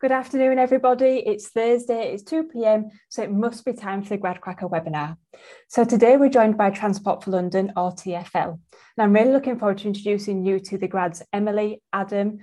Good afternoon, everybody. It's Thursday, it's 2 pm, so it must be time for the GradCracker webinar. So today we're joined by Transport for London or TFL. And I'm really looking forward to introducing you to the grads Emily, Adam,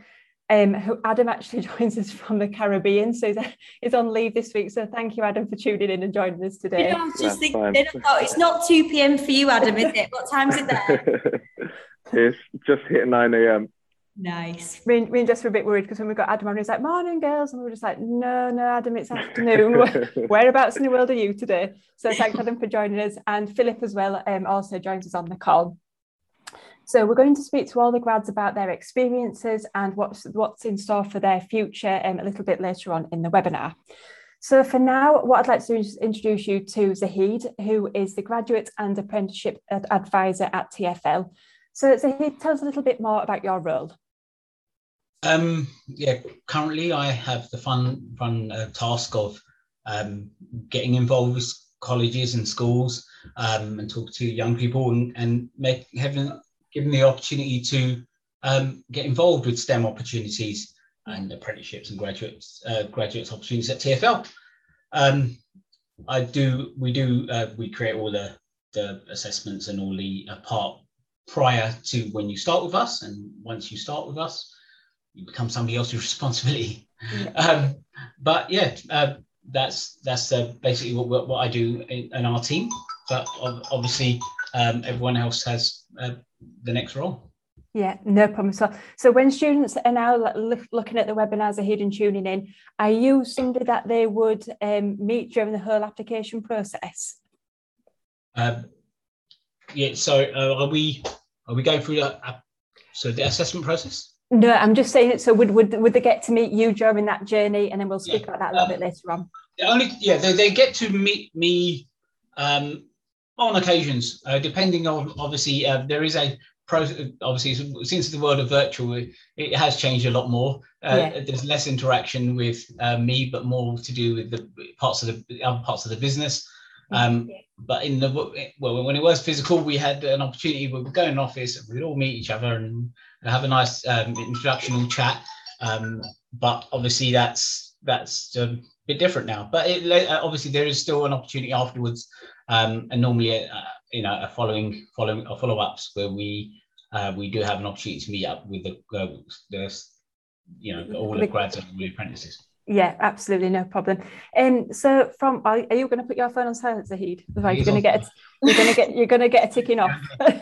um, who Adam actually joins us from the Caribbean, so he's, on leave this week. So thank you, Adam, for tuning in and joining us today. Yeah, I was just thinking, it's not 2 p.m. for you, Adam, is it? What time is it there? it's just hit 9 a.m. Nice. Me, me and Jess were a bit worried because when we got Adam on, he was like, morning, girls. And we were just like, no, no, Adam, it's afternoon. Whereabouts in the world are you today? So thanks, Adam, for joining us. And Philip as well um, also joins us on the call. So we're going to speak to all the grads about their experiences and what's, what's in store for their future um, a little bit later on in the webinar. So for now, what I'd like to do is introduce you to Zahid, who is the Graduate and Apprenticeship Advisor at TFL. So Zahid, tell us a little bit more about your role. Um, yeah, currently I have the fun fun uh, task of um, getting involved with colleges and schools um, and talk to young people and, and make having given the opportunity to um, get involved with STEM opportunities and apprenticeships and graduates uh, graduates opportunities at TFL. Um, I do we do uh, we create all the the assessments and all the uh, part prior to when you start with us and once you start with us you become somebody else's responsibility. Yeah. Um, but yeah, uh, that's that's uh, basically what, what I do in, in, our team. But obviously, um, everyone else has uh, the next role. Yeah, no problem. So, so when students are now looking at the webinars ahead and tuning in, are you somebody that they would um, meet during the whole application process? Um, yeah. So, uh, are we are we going through? So the assessment process? No, I'm just saying it. So would would would they get to meet you during that journey, and then we'll speak yeah. about that a little um, bit later on. Only yeah, they, they get to meet me um, on occasions, uh, depending on obviously uh, there is a pro. Obviously, since the world of virtual, it, it has changed a lot more. Uh, yeah. There's less interaction with uh, me, but more to do with the parts of the other parts of the business. Um. But in the well, when it was physical, we had an opportunity. We would go in office, we'd all meet each other and have a nice um, introductional chat. Um, but obviously, that's that's a bit different now. But it, uh, obviously, there is still an opportunity afterwards, um, and normally, uh, you know, a following following a follow ups where we uh, we do have an opportunity to meet up with the, uh, the you know all the grads and all the apprentices. Yeah, absolutely, no problem. And um, so, from are, are you going to put your phone on silent, Zahid? Like you're going to get a, you're going to get you're going to get a ticking off. I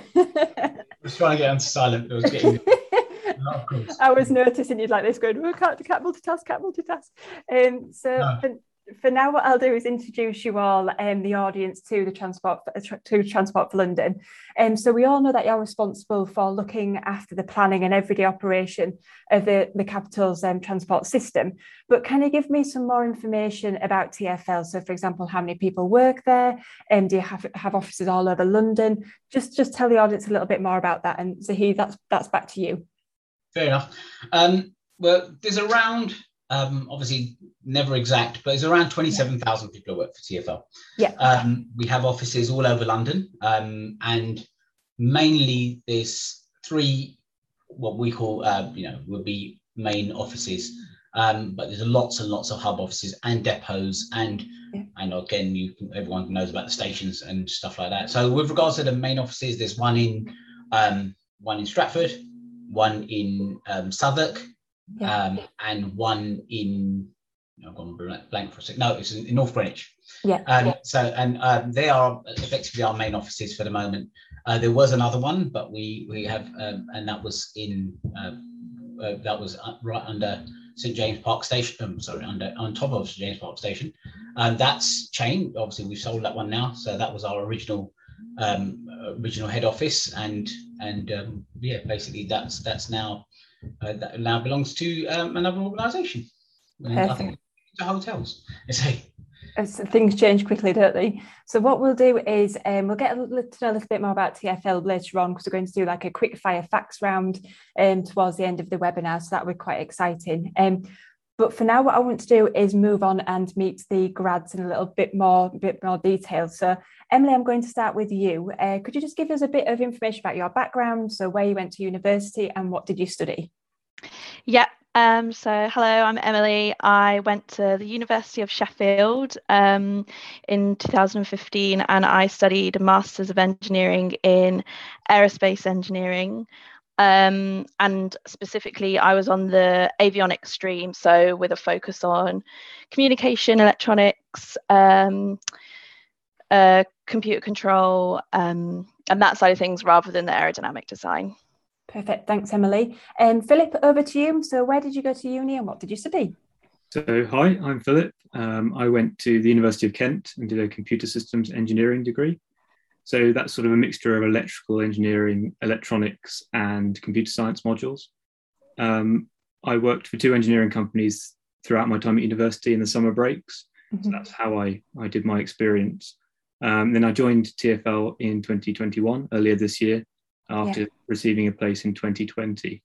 was trying to get on silent. I was getting. I was noticing you'd like this going, oh, can't, can't multitask, can't multitask. Um, so no for now, what I'll do is introduce you all, um, the audience, to the transport to Transport for London. Um, so we all know that you're responsible for looking after the planning and everyday operation of the, the capital's um, transport system. But can you give me some more information about TFL? So, for example, how many people work there? And um, do you have, have offices all over London? Just just tell the audience a little bit more about that. And Zahid, that's that's back to you. Fair enough. Um, well, there's around um, obviously never exact, but it's around 27,000 people who work for TFL. Yeah. Um, we have offices all over London, um, and mainly there's three what we call, uh, you know, will be main offices. Um, but there's lots and lots of hub offices and depots, and yeah. and again, you everyone knows about the stations and stuff like that. So with regards to the main offices, there's one in um, one in Stratford, one in um, Southwark, yeah. um, and one in I've gone blank for a second. No, it's in, North Greenwich. Yeah. Um, yeah. So, and um, they are effectively our main offices for the moment. Uh, there was another one, but we we have, um, and that was in uh, uh, that was uh, right under St James Park Station. Um, sorry, under on top of St James Park Station, and that's changed. Obviously, we've sold that one now. So that was our original um, original head office, and and um, yeah, basically that's that's now uh, that now belongs to um, another organisation. I think to hotels. As things change quickly, don't they? So what we'll do is um, we'll get a little, to know a little bit more about TFL later on because we're going to do like a quick fire facts round um, towards the end of the webinar. So that will be quite exciting. Um, but for now, what I want to do is move on and meet the grads in a little bit more, bit more detail. So, Emily, I'm going to start with you. Uh, could you just give us a bit of information about your background? So, where you went to university and what did you study? Yeah, Um, so, hello, I'm Emily. I went to the University of Sheffield um, in 2015 and I studied a Masters of Engineering in Aerospace Engineering. Um, and specifically, I was on the avionics stream, so with a focus on communication, electronics, um, uh, computer control, um, and that side of things rather than the aerodynamic design. Perfect. Thanks, Emily. And um, Philip, over to you. So, where did you go to uni and what did you study? So, hi, I'm Philip. Um, I went to the University of Kent and did a computer systems engineering degree. So, that's sort of a mixture of electrical engineering, electronics, and computer science modules. Um, I worked for two engineering companies throughout my time at university in the summer breaks. Mm-hmm. So, that's how I, I did my experience. Um, then I joined TFL in 2021, earlier this year, after yeah. receiving a place in 2020.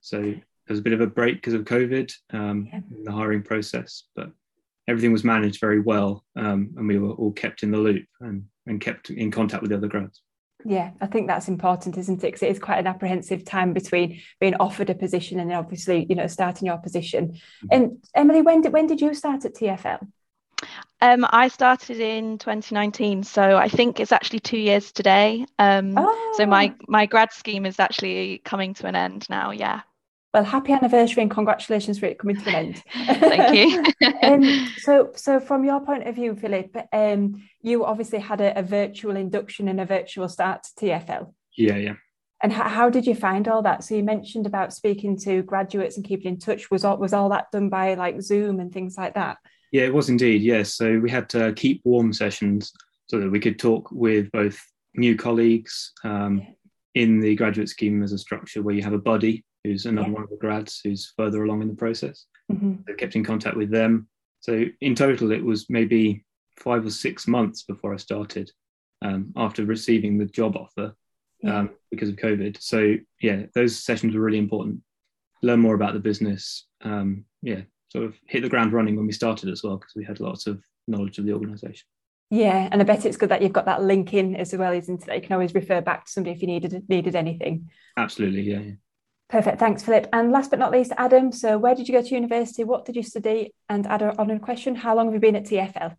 So there was a bit of a break because of COVID um, yeah. in the hiring process, but everything was managed very well, um, and we were all kept in the loop and, and kept in contact with the other grads. Yeah, I think that's important, isn't it? Because it is quite an apprehensive time between being offered a position and then obviously, you know, starting your position. Mm-hmm. And Emily, when did when did you start at TFL? Um, I started in 2019, so I think it's actually two years today. Um, oh. So my oh. my grad scheme is actually coming to an end now. Yeah. Well, happy anniversary and congratulations for it coming to an end. Thank you. um, so, so from your point of view, Philip, um, you obviously had a, a, virtual induction and a virtual start to TFL. Yeah, yeah. And how, how did you find all that? So you mentioned about speaking to graduates and keeping in touch. Was all was all that done by like Zoom and things like that? Yeah, it was indeed. Yes. So we had to keep warm sessions so that we could talk with both new colleagues um, in the graduate scheme as a structure where you have a buddy who's another yeah. one of the grads who's further along in the process. Mm-hmm. So kept in contact with them. So in total, it was maybe five or six months before I started um, after receiving the job offer yeah. um, because of COVID. So yeah, those sessions were really important. Learn more about the business. Um, yeah, sort of hit the ground running when we started as well because we had lots of knowledge of the organisation. Yeah, and I bet it's good that you've got that link in as well, isn't it? You can always refer back to somebody if you needed needed anything. Absolutely, yeah. yeah. Perfect, thanks, Philip. And last but not least, Adam. So, where did you go to university? What did you study? And add on a question: How long have you been at TFL?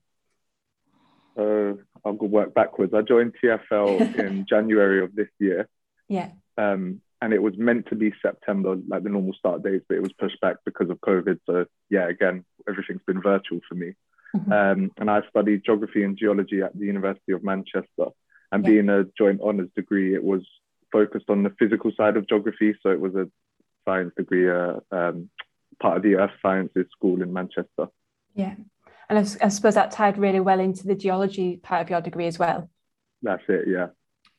Uh, I'll go work backwards. I joined TFL in January of this year. Yeah. Um, and it was meant to be September, like the normal start dates, but it was pushed back because of COVID. So yeah, again, everything's been virtual for me. Mm-hmm. Um, and I studied geography and geology at the University of Manchester. And yeah. being a joint honours degree, it was focused on the physical side of geography. So it was a science degree, uh, um, part of the Earth Sciences School in Manchester. Yeah. And I, I suppose that tied really well into the geology part of your degree as well. That's it, yeah.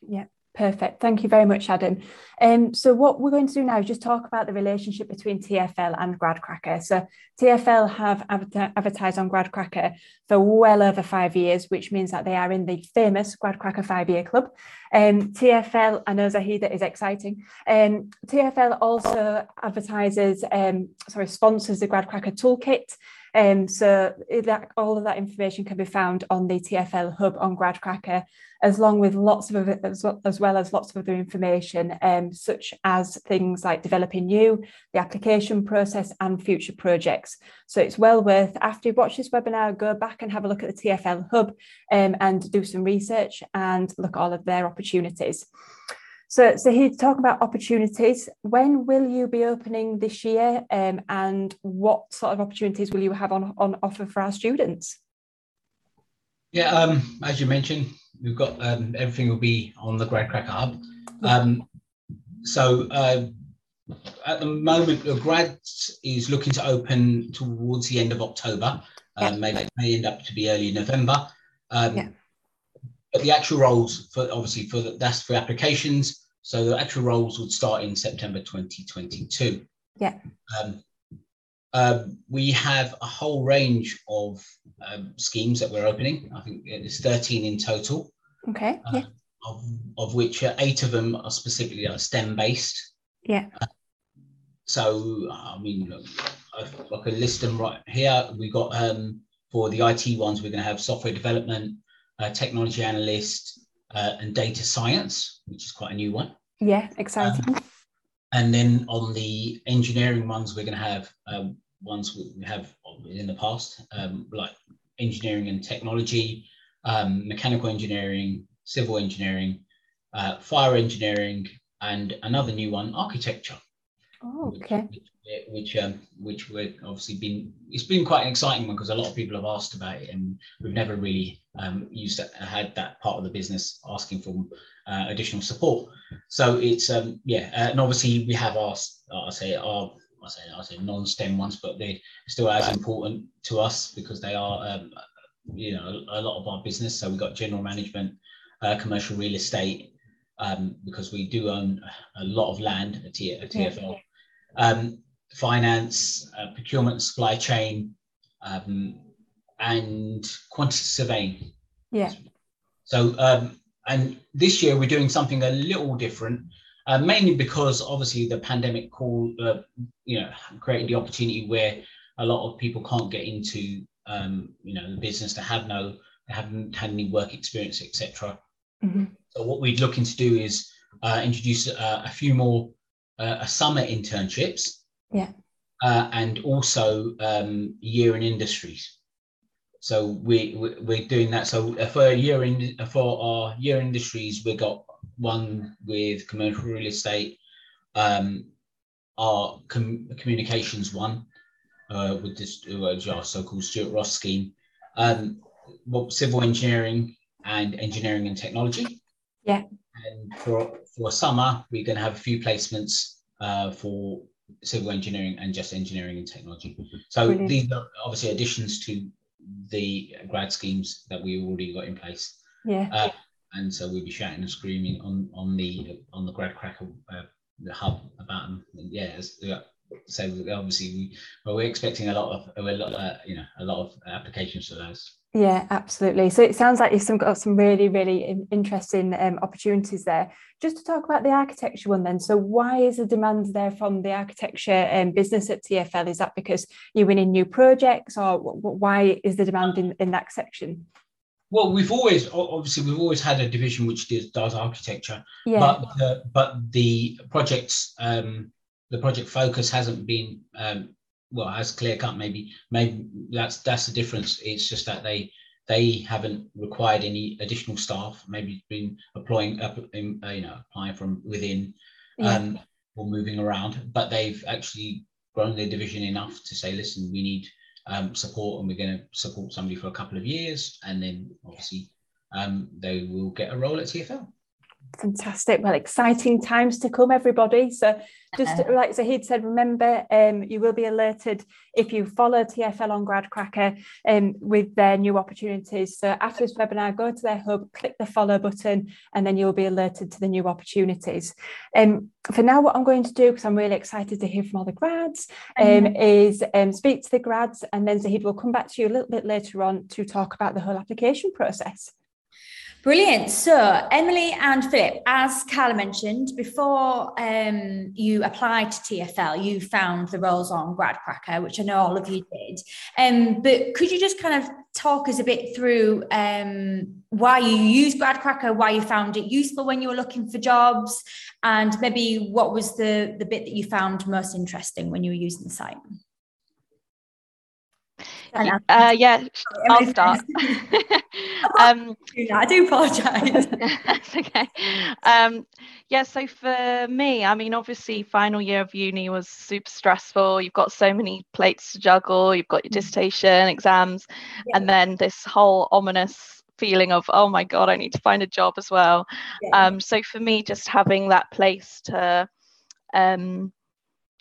Yeah. Perfect. Thank you very much, Adam. Um, so what we're going to do now is just talk about the relationship between TFL and GradCracker. So TFL have advertised on GradCracker for well over five years, which means that they are in the famous GradCracker five-year club. Um, TFL, I know Zahida is exciting. Um, TFL also advertises, um, sorry, sponsors the GradCracker toolkit. Um, so that, all of that information can be found on the TFL hub on GradCracker, as long with lots of as well, as well as lots of other information, um, such as things like developing you, the application process, and future projects. So it's well worth after you watch this webinar, go back and have a look at the TFL hub um, and do some research and look at all of their opportunities. So, so he's talking about opportunities. When will you be opening this year, um, and what sort of opportunities will you have on, on offer for our students? Yeah, um, as you mentioned, we've got um, everything will be on the GradCracker Hub. Um, so uh, at the moment, the grads is looking to open towards the end of October. Um, yeah. may, may end up to be early November. Um, yeah but the actual roles for obviously for the, that's for applications. So the actual roles would start in September 2022. Yeah. Um, uh, we have a whole range of um, schemes that we're opening. I think it's 13 in total. Okay. Uh, yeah. Of, of which uh, eight of them are specifically uh, STEM based. Yeah. Uh, so I mean, I, I can list them right here. We've got um, for the IT ones, we're going to have software development, uh, technology analyst, uh, and data science, which is quite a new one. Yeah, exciting. Um, and then on the engineering ones, we're going to have um, ones we have in the past, um, like engineering and technology, um, mechanical engineering, civil engineering, uh, fire engineering, and another new one, architecture. Oh, okay. Which, which, um, which we're obviously been, it's been quite an exciting one because a lot of people have asked about it and we've never really um, used that, had that part of the business asking for uh, additional support. So it's, um, yeah, uh, and obviously we have our, I say, our I say I say non-STEM ones, but they're still as important to us because they are um, you know a lot of our business. So we've got general management, uh, commercial real estate, um, because we do own a lot of land at, T- at TFL, um, finance, uh, procurement, supply chain, um, and quantity surveying. Yeah. So um, and this year we're doing something a little different uh, mainly because obviously the pandemic called, uh, you know, created the opportunity where a lot of people can't get into, um, you know, the business. They have no, they haven't had any work experience, etc. Mm-hmm. So what we're looking to do is uh, introduce uh, a few more uh, summer internships. Yeah. Uh, and also um, year in industries. So we, we we're doing that. So for year in for our year industries, we got one with commercial real estate, um, our com- communications one uh, with this uh, our so-called Stuart Ross scheme, um, civil engineering and engineering and technology. Yeah. And for for summer, we're going to have a few placements uh, for civil engineering and just engineering and technology. So Brilliant. these are obviously additions to the grad schemes that we already got in place. Yeah. Uh, and so we'd be shouting and screaming on on the on the grad cracker uh, the hub about them. And yeah, so obviously we well, we're expecting a lot of a lot uh, you know a lot of applications for those. Yeah, absolutely. So it sounds like you've some, got some really, really interesting um, opportunities there. Just to talk about the architecture one then. So why is the demand there from the architecture um, business at TFL? Is that because you're winning new projects or why is the demand in, in that section? Well, we've always obviously we've always had a division which does, does architecture, yeah. but uh, but the projects um, the project focus hasn't been um, well as clear cut. Maybe maybe that's that's the difference. It's just that they they haven't required any additional staff. Maybe been applying up uh, you know applying from within yeah. um, or moving around, but they've actually grown their division enough to say, listen, we need um, support and we're going to support somebody for a couple of years and then obviously um, they will get a role at TFL. Fantastic. Well, exciting times to come, everybody. So, just uh-huh. like Zahid said, remember um, you will be alerted if you follow TFL on GradCracker um, with their new opportunities. So, after this webinar, go to their hub, click the follow button, and then you'll be alerted to the new opportunities. Um, for now, what I'm going to do, because I'm really excited to hear from all the grads, um, mm-hmm. is um, speak to the grads, and then Zahid will come back to you a little bit later on to talk about the whole application process. Brilliant. So, Emily and Philip, as Carla mentioned, before um, you applied to TFL, you found the roles on GradCracker, which I know all of you did. Um, but could you just kind of talk us a bit through um, why you used GradCracker, why you found it useful when you were looking for jobs, and maybe what was the, the bit that you found most interesting when you were using the site? Uh, yeah, I'll start. um, I do apologise. That's okay. Um, yeah, so for me, I mean, obviously, final year of uni was super stressful. You've got so many plates to juggle. You've got your mm. dissertation, exams, yeah. and then this whole ominous feeling of oh my god, I need to find a job as well. Yeah. Um, so for me, just having that place to um,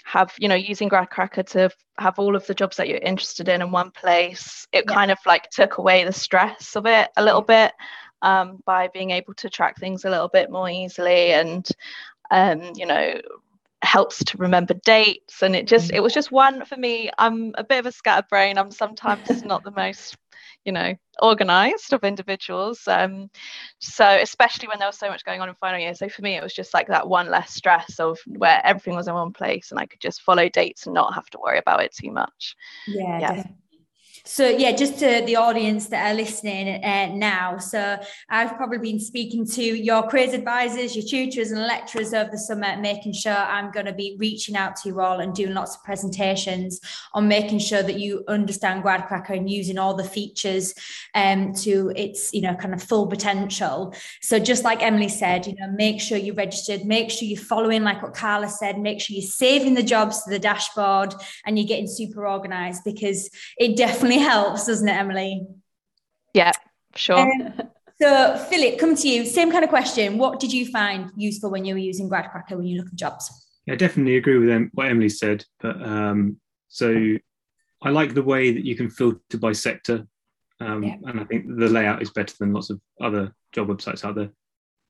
have you know using GradCracker to have all of the jobs that you're interested in in one place it yeah. kind of like took away the stress of it a little bit um, by being able to track things a little bit more easily and um, you know helps to remember dates. And it just it was just one for me. I'm a bit of a scatterbrain. I'm sometimes not the most you know organized of individuals um, so especially when there was so much going on in final year. So for me it was just like that one less stress of where everything was in one place and i could just follow dates and not have to worry about it too much. Yeah, yeah. So yeah, just to the audience that are listening uh, now. So I've probably been speaking to your careers advisors, your tutors and lecturers over the summer, making sure I'm going to be reaching out to you all and doing lots of presentations on making sure that you understand GradCracker and using all the features um, to its you know kind of full potential. So just like Emily said, you know, make sure you're registered, make sure you're following like what Carla said, make sure you're saving the jobs to the dashboard and you're getting super organized because it definitely helps, doesn't it, Emily? Yeah, sure. Um, so, Philip, come to you. Same kind of question. What did you find useful when you were using GradCracker when you look at jobs? I definitely agree with them, what Emily said. But um, so I like the way that you can filter by sector. Um, yeah. And I think the layout is better than lots of other job websites out there.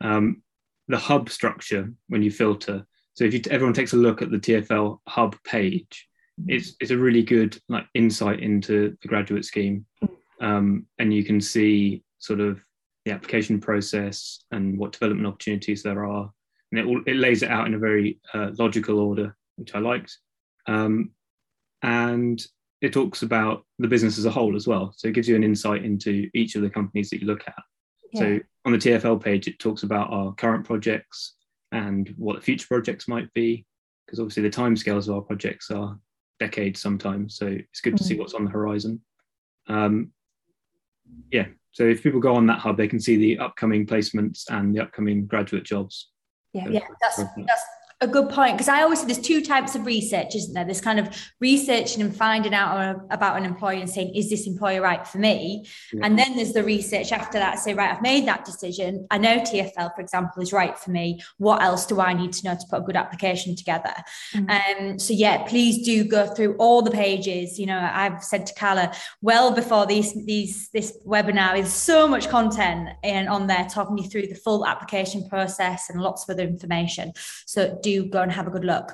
Um, the hub structure, when you filter, so if you, everyone takes a look at the TFL hub page, it's it's a really good like insight into the graduate scheme, um, and you can see sort of the application process and what development opportunities there are, and it all, it lays it out in a very uh, logical order, which I liked, um, and it talks about the business as a whole as well. So it gives you an insight into each of the companies that you look at. Yeah. So on the TFL page, it talks about our current projects and what the future projects might be, because obviously the timescales of our projects are decades sometimes. So it's good to see mm. what's on the horizon. Um, yeah, so if people go on that hub, they can see the upcoming placements and the upcoming graduate jobs. Yeah, yeah, that's that's a good point because I always say there's two types of research, isn't there? There's kind of researching and finding out about an employer and saying, is this employer right for me? Yeah. And then there's the research after that, say, right, I've made that decision. I know TFL, for example, is right for me. What else do I need to know to put a good application together? Mm-hmm. Um, so yeah, please do go through all the pages. You know, I've said to Carla well before these these this webinar is so much content and on there talking you through the full application process and lots of other information. So do go and have a good look.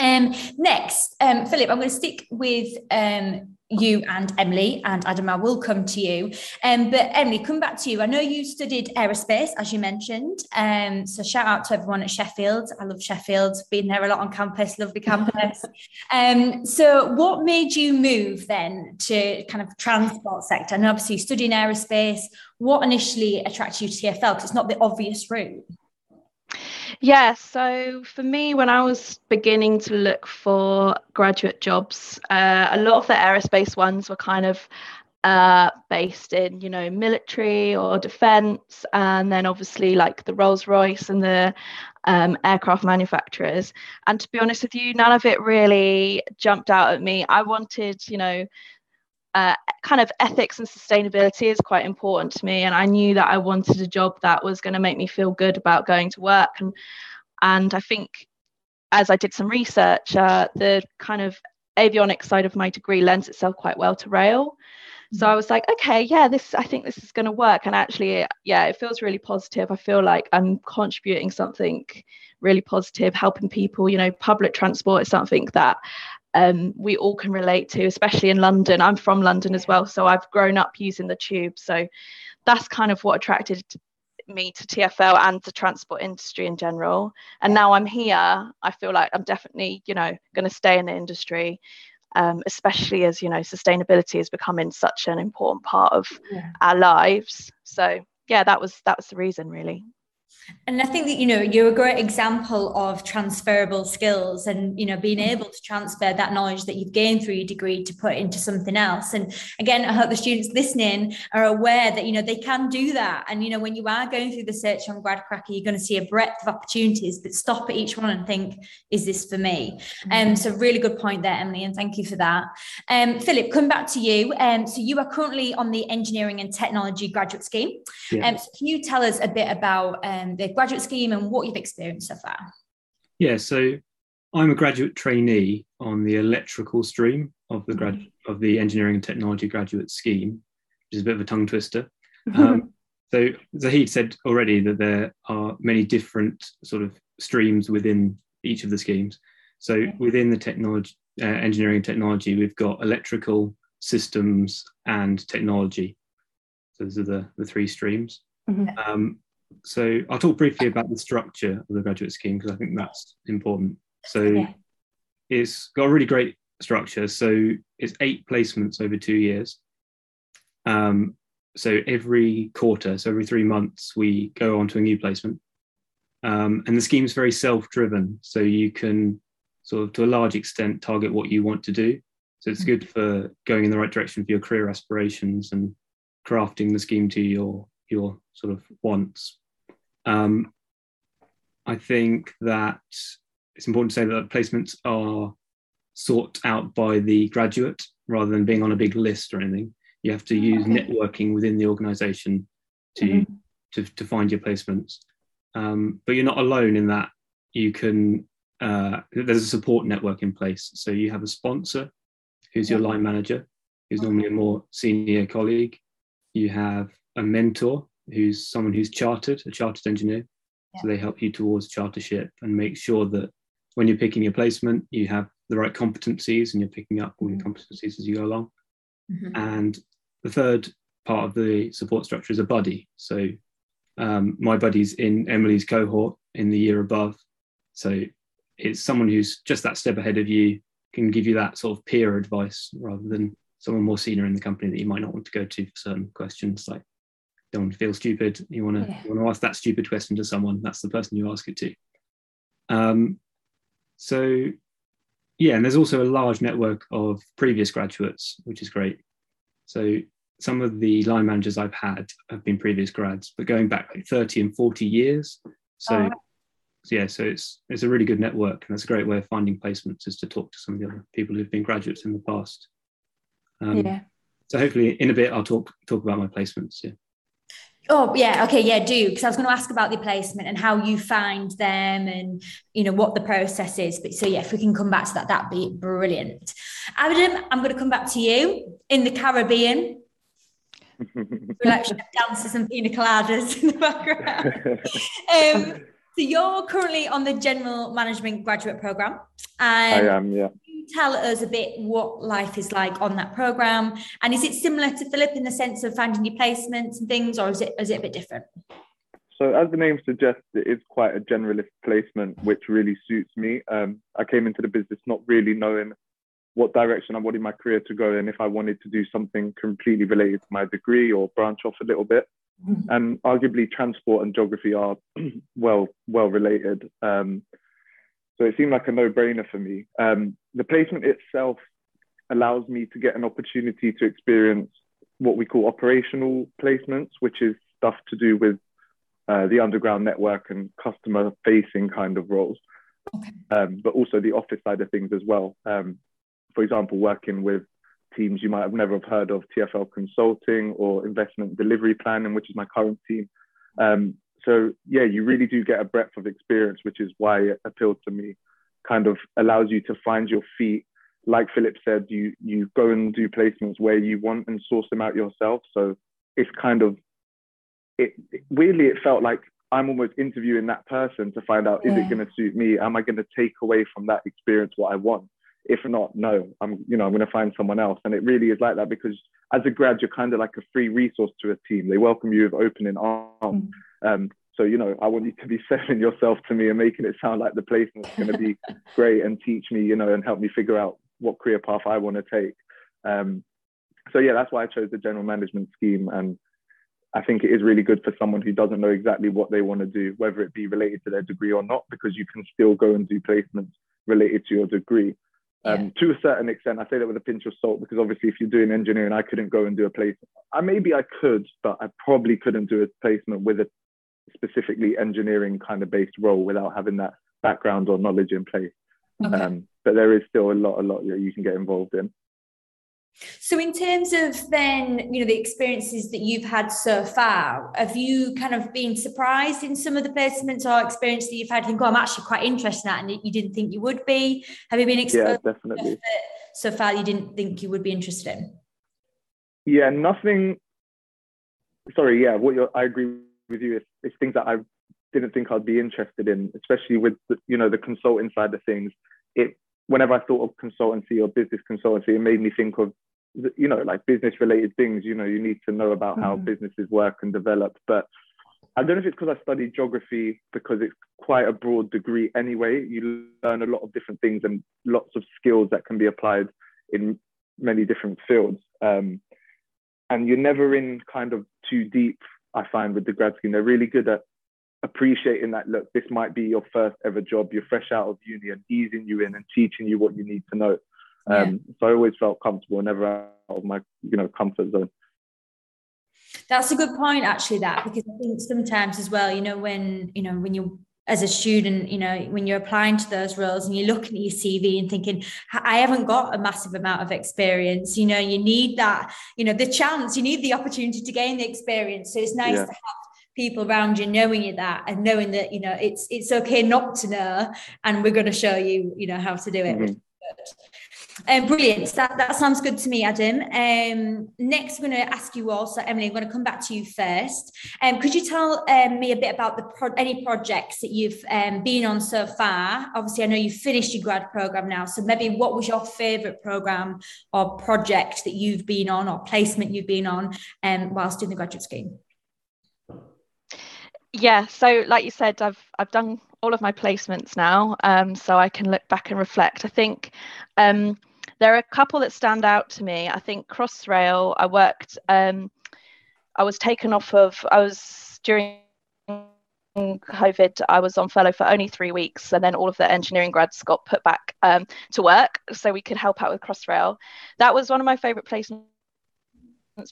Um, next, um, Philip, I'm going to stick with um, you and Emily, and Adam, I will come to you. Um, but Emily, come back to you. I know you studied aerospace, as you mentioned. Um, so shout out to everyone at Sheffield. I love Sheffield. Been there a lot on campus. Lovely campus. um, so what made you move then to kind of transport sector? And obviously studying aerospace. What initially attracted you to TFL? Because it's not the obvious route. Yeah, so for me, when I was beginning to look for graduate jobs, uh, a lot of the aerospace ones were kind of uh, based in, you know, military or defense, and then obviously like the Rolls Royce and the um, aircraft manufacturers. And to be honest with you, none of it really jumped out at me. I wanted, you know, uh, kind of ethics and sustainability is quite important to me. And i knew that i wanted a job that was going to make me feel good about going to work. And and i think as i did some research uh, the kind of avionics side of my degree lends itself quite well to rail. So i was like okay yeah this i think this is going to work. And actually yeah it feels really positive. I feel like i'm contributing something really positive helping people you know public transport is something that um, we all can relate to, especially in London. I'm from London as well, so I've grown up using the tube. So that's kind of what attracted me to TFL and the transport industry in general. And now I'm here, I feel like I'm definitely, you know, going to stay in the industry. Um, especially as you know sustainability is becoming such an important part of yeah. our lives so yeah that was that was the reason really and I think that, you know, you're a great example of transferable skills and, you know, being able to transfer that knowledge that you've gained through your degree to put into something else. And again, I hope the students listening are aware that, you know, they can do that. And, you know, when you are going through the search on GradCracker, you're going to see a breadth of opportunities, but stop at each one and think, is this for me? And um, so really good point there, Emily, and thank you for that. Um, Philip, come back to you. Um, so you are currently on the engineering and technology graduate scheme. Yeah. Um, so can you tell us a bit about um, the graduate scheme and what you've experienced so far? Yeah, so I'm a graduate trainee on the electrical stream of the grad mm-hmm. of the engineering and technology graduate scheme, which is a bit of a tongue twister. Um, so Zahid said already that there are many different sort of streams within each of the schemes. So within the technology, uh, engineering and technology, we've got electrical, systems, and technology. So those are the, the three streams. Mm-hmm. Um, so I'll talk briefly about the structure of the graduate scheme because I think that's important. So it's got a really great structure. So it's eight placements over two years. Um, so every quarter, so every three months, we go on to a new placement. Um, and the scheme is very self-driven, so you can sort of, to a large extent, target what you want to do. So it's good for going in the right direction for your career aspirations and crafting the scheme to your your sort of wants. Um, I think that it's important to say that placements are sought out by the graduate rather than being on a big list or anything. You have to use okay. networking within the organization to, mm-hmm. to, to find your placements. Um, but you're not alone in that. You can, uh, there's a support network in place. So you have a sponsor who's your line manager, who's normally a more senior colleague. You have a mentor who's someone who's chartered, a chartered engineer. Yeah. So they help you towards chartership and make sure that when you're picking your placement, you have the right competencies and you're picking up all your mm-hmm. competencies as you go along. Mm-hmm. And the third part of the support structure is a buddy. So um, my buddy's in Emily's cohort in the year above. So it's someone who's just that step ahead of you, can give you that sort of peer advice rather than someone more senior in the company that you might not want to go to for certain questions. Like, don't feel stupid. You want to, yeah. want to ask that stupid question to someone. That's the person you ask it to. Um, so, yeah, and there's also a large network of previous graduates, which is great. So some of the line managers I've had have been previous grads, but going back like 30 and 40 years. So, oh. yeah, so it's it's a really good network, and that's a great way of finding placements is to talk to some of the other people who've been graduates in the past. Um, yeah. So hopefully, in a bit, I'll talk talk about my placements. Yeah. Oh yeah, okay, yeah, do because I was going to ask about the placement and how you find them and you know what the process is. But so yeah, if we can come back to that, that'd be brilliant. Adam, I'm going to come back to you in the Caribbean. Selection dancers and pina coladas in the background. um, so you're currently on the general management graduate program. I am, yeah tell us a bit what life is like on that program? And is it similar to Philip in the sense of finding your placements and things, or is it is it a bit different? So, as the name suggests, it is quite a generalist placement, which really suits me. Um, I came into the business not really knowing what direction I wanted my career to go and if I wanted to do something completely related to my degree or branch off a little bit. Mm-hmm. And arguably, transport and geography are well well related. Um, so it seemed like a no-brainer for me. Um, the placement itself allows me to get an opportunity to experience what we call operational placements, which is stuff to do with uh, the underground network and customer-facing kind of roles, okay. um, but also the office side of things as well. Um, for example, working with teams you might have never have heard of, TFL Consulting or Investment Delivery Planning, which is my current team. Um, so yeah, you really do get a breadth of experience, which is why it appealed to me. Kind of allows you to find your feet. Like Philip said, you you go and do placements where you want and source them out yourself. So it's kind of it weirdly it felt like I'm almost interviewing that person to find out yeah. is it going to suit me? Am I going to take away from that experience what I want? If not, no, I'm you know I'm going to find someone else. And it really is like that because as a grad, you're kind of like a free resource to a team. They welcome you with opening arms. Mm. Um, so, you know, I want you to be selling yourself to me and making it sound like the placement's going to be great and teach me, you know, and help me figure out what career path I want to take. Um, so, yeah, that's why I chose the general management scheme. And I think it is really good for someone who doesn't know exactly what they want to do, whether it be related to their degree or not, because you can still go and do placements related to your degree. Um, yeah. To a certain extent, I say that with a pinch of salt because obviously, if you're doing engineering, I couldn't go and do a placement. I maybe I could, but I probably couldn't do a placement with a specifically engineering kind of based role without having that background or knowledge in place. Okay. Um, but there is still a lot, a lot that you can get involved in. So, in terms of then, you know, the experiences that you've had so far, have you kind of been surprised in some of the placements or experience that you've had? Think, oh, I'm actually quite interested in that, and you didn't think you would be. Have you been exposed? Yeah, definitely. So far, you didn't think you would be interested in. Yeah, nothing. Sorry, yeah, what you're, I agree with you. It's, it's things that I didn't think I'd be interested in, especially with the, you know the consulting side of things. It whenever I thought of consultancy or business consultancy, it made me think of you know like business related things. You know, you need to know about mm-hmm. how businesses work and develop. But I don't know if it's because I studied geography because it's quite a broad degree anyway. You learn a lot of different things and lots of skills that can be applied in many different fields. Um, and you're never in kind of too deep. I find with the grad scheme, they're really good at appreciating that. Look, this might be your first ever job. You're fresh out of uni and easing you in and teaching you what you need to know. Um, yeah. So I always felt comfortable, never out of my you know comfort zone. That's a good point, actually. That because I think sometimes as well, you know, when you know when you as a student, you know, when you're applying to those roles and you're looking at your CV and thinking, I haven't got a massive amount of experience, you know, you need that, you know, the chance, you need the opportunity to gain the experience. So it's nice yeah. to have people around you knowing you that and knowing that, you know, it's it's okay not to know and we're going to show you, you know, how to do it. Mm-hmm. Um, brilliant. That, that sounds good to me, Adam. Um, next, I'm going to ask you also, Emily, I'm going to come back to you first. Um, could you tell um, me a bit about the pro- any projects that you've um, been on so far? Obviously, I know you've finished your grad program now. So maybe what was your favourite program or project that you've been on or placement you've been on um, whilst doing the graduate scheme? Yeah, so like you said, I've I've done all of my placements now, um, so I can look back and reflect. I think um, there are a couple that stand out to me. I think Crossrail, I worked, um, I was taken off of, I was during COVID, I was on furlough for only three weeks, and then all of the engineering grads got put back um, to work so we could help out with Crossrail. That was one of my favourite placements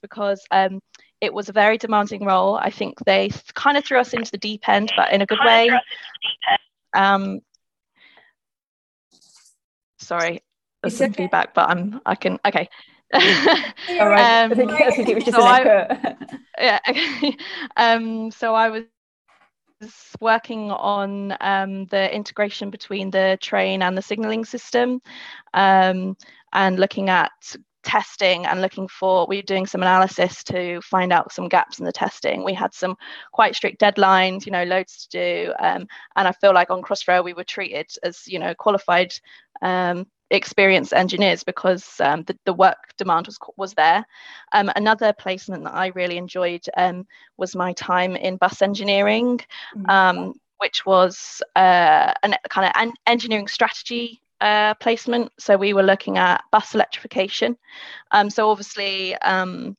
because um, it was a very demanding role. I think they kind of threw us into the deep end, but in a good way. Um, sorry, there's some okay. feedback, but I'm I can okay. All right. Um, I, think, I think it was just so echo. yeah. Okay. Um, so I was working on um, the integration between the train and the signaling system um, and looking at testing and looking for we were doing some analysis to find out some gaps in the testing we had some quite strict deadlines you know loads to do um, and i feel like on crossrail we were treated as you know qualified um, experienced engineers because um, the, the work demand was was there. Um, another placement that I really enjoyed um, was my time in bus engineering, mm-hmm. Um, which was uh, a kind of an engineering strategy uh, placement. So we were looking at bus electrification. Um, so obviously. Um,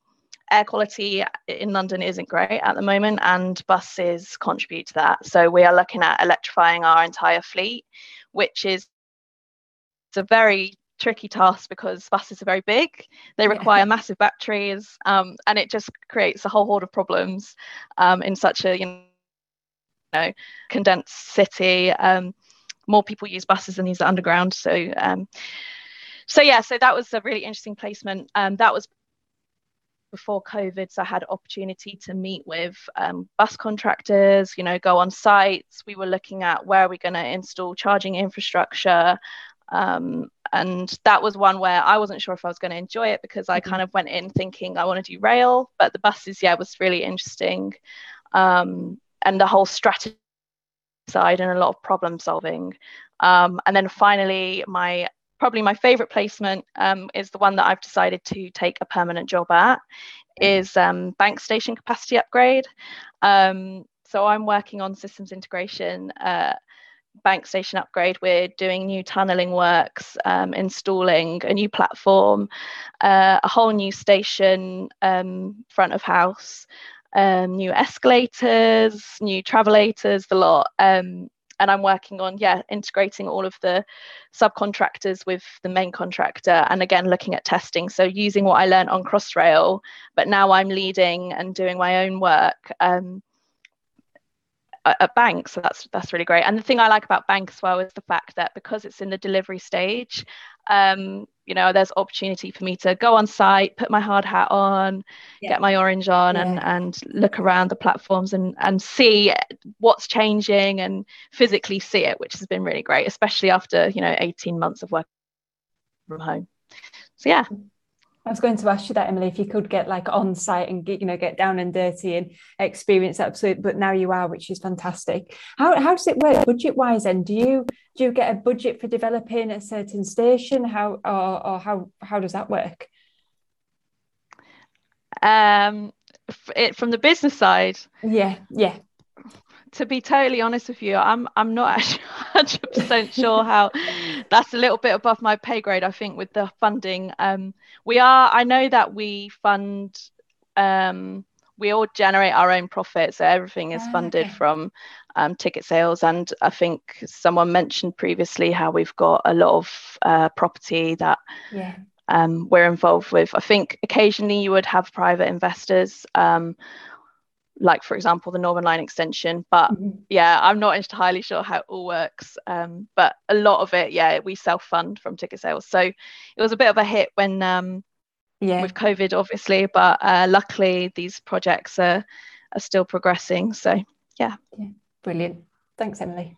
air quality in London isn't great at the moment, and buses contribute to that. So, we are looking at electrifying our entire fleet, which is a very tricky task because buses are very big. They require yeah. massive batteries um, and it just creates a whole horde of problems um, in such a you know condensed city. Um, more people use buses than use the underground so um, so yeah so that was a really interesting placement. Um, that was before covid so i had opportunity to meet with um, bus contractors you know go on sites. We were looking at where are we going to install charging infrastructure um, and that was one where I wasn't sure if I was going to enjoy it because I mm-hmm. kind of went in thinking I want to do rail, but the buses, yeah, was really interesting. Um, and the whole strategy side and a lot of problem solving. Um, and then finally, my probably my favorite placement um, is the one that I've decided to take a permanent job at is um, bank station capacity upgrade. Um, so I'm working on systems integration uh, bank station upgrade, we're doing new tunneling works, um, installing a new platform, uh, a whole new station um, front of house, um, new escalators, new travelators, the lot. Um, and I'm working on, yeah, integrating all of the subcontractors with the main contractor and again, looking at testing. So using what I learned on Crossrail, but now I'm leading and doing my own work. At bank so that's that's really great and the thing i like about bank as well is the fact that because it's in the delivery stage um, you know there's opportunity for me to go on site put my hard hat on yeah. get my orange on yeah. and and look around the platforms and and see what's changing and physically see it which has been really great especially after you know 18 months of work from home so yeah I was going to ask you that, Emily, if you could get like on site and get, you know, get down and dirty and experience absolute, but now you are, which is fantastic. How, how does it work budget wise? And do you do you get a budget for developing a certain station? How or, or how how does that work? Um, it from the business side. Yeah, yeah to be totally honest with you, I'm I'm not actually 100 percent sure how. That's a little bit above my pay grade. I think with the funding, um, we are. I know that we fund um, we all generate our own profit, so everything is funded okay. from um, ticket sales. And I think someone mentioned previously how we've got a lot of uh, property that yeah. um, we're involved with. I think occasionally you would have private investors. Um, like for example the northern line extension but mm-hmm. yeah i'm not entirely sure how it all works um, but a lot of it yeah we self-fund from ticket sales so it was a bit of a hit when um, yeah. with COVID, obviously, but uh, luckily these projects are, are still progressing. So, yeah. yeah. Brilliant. Thanks, Emily.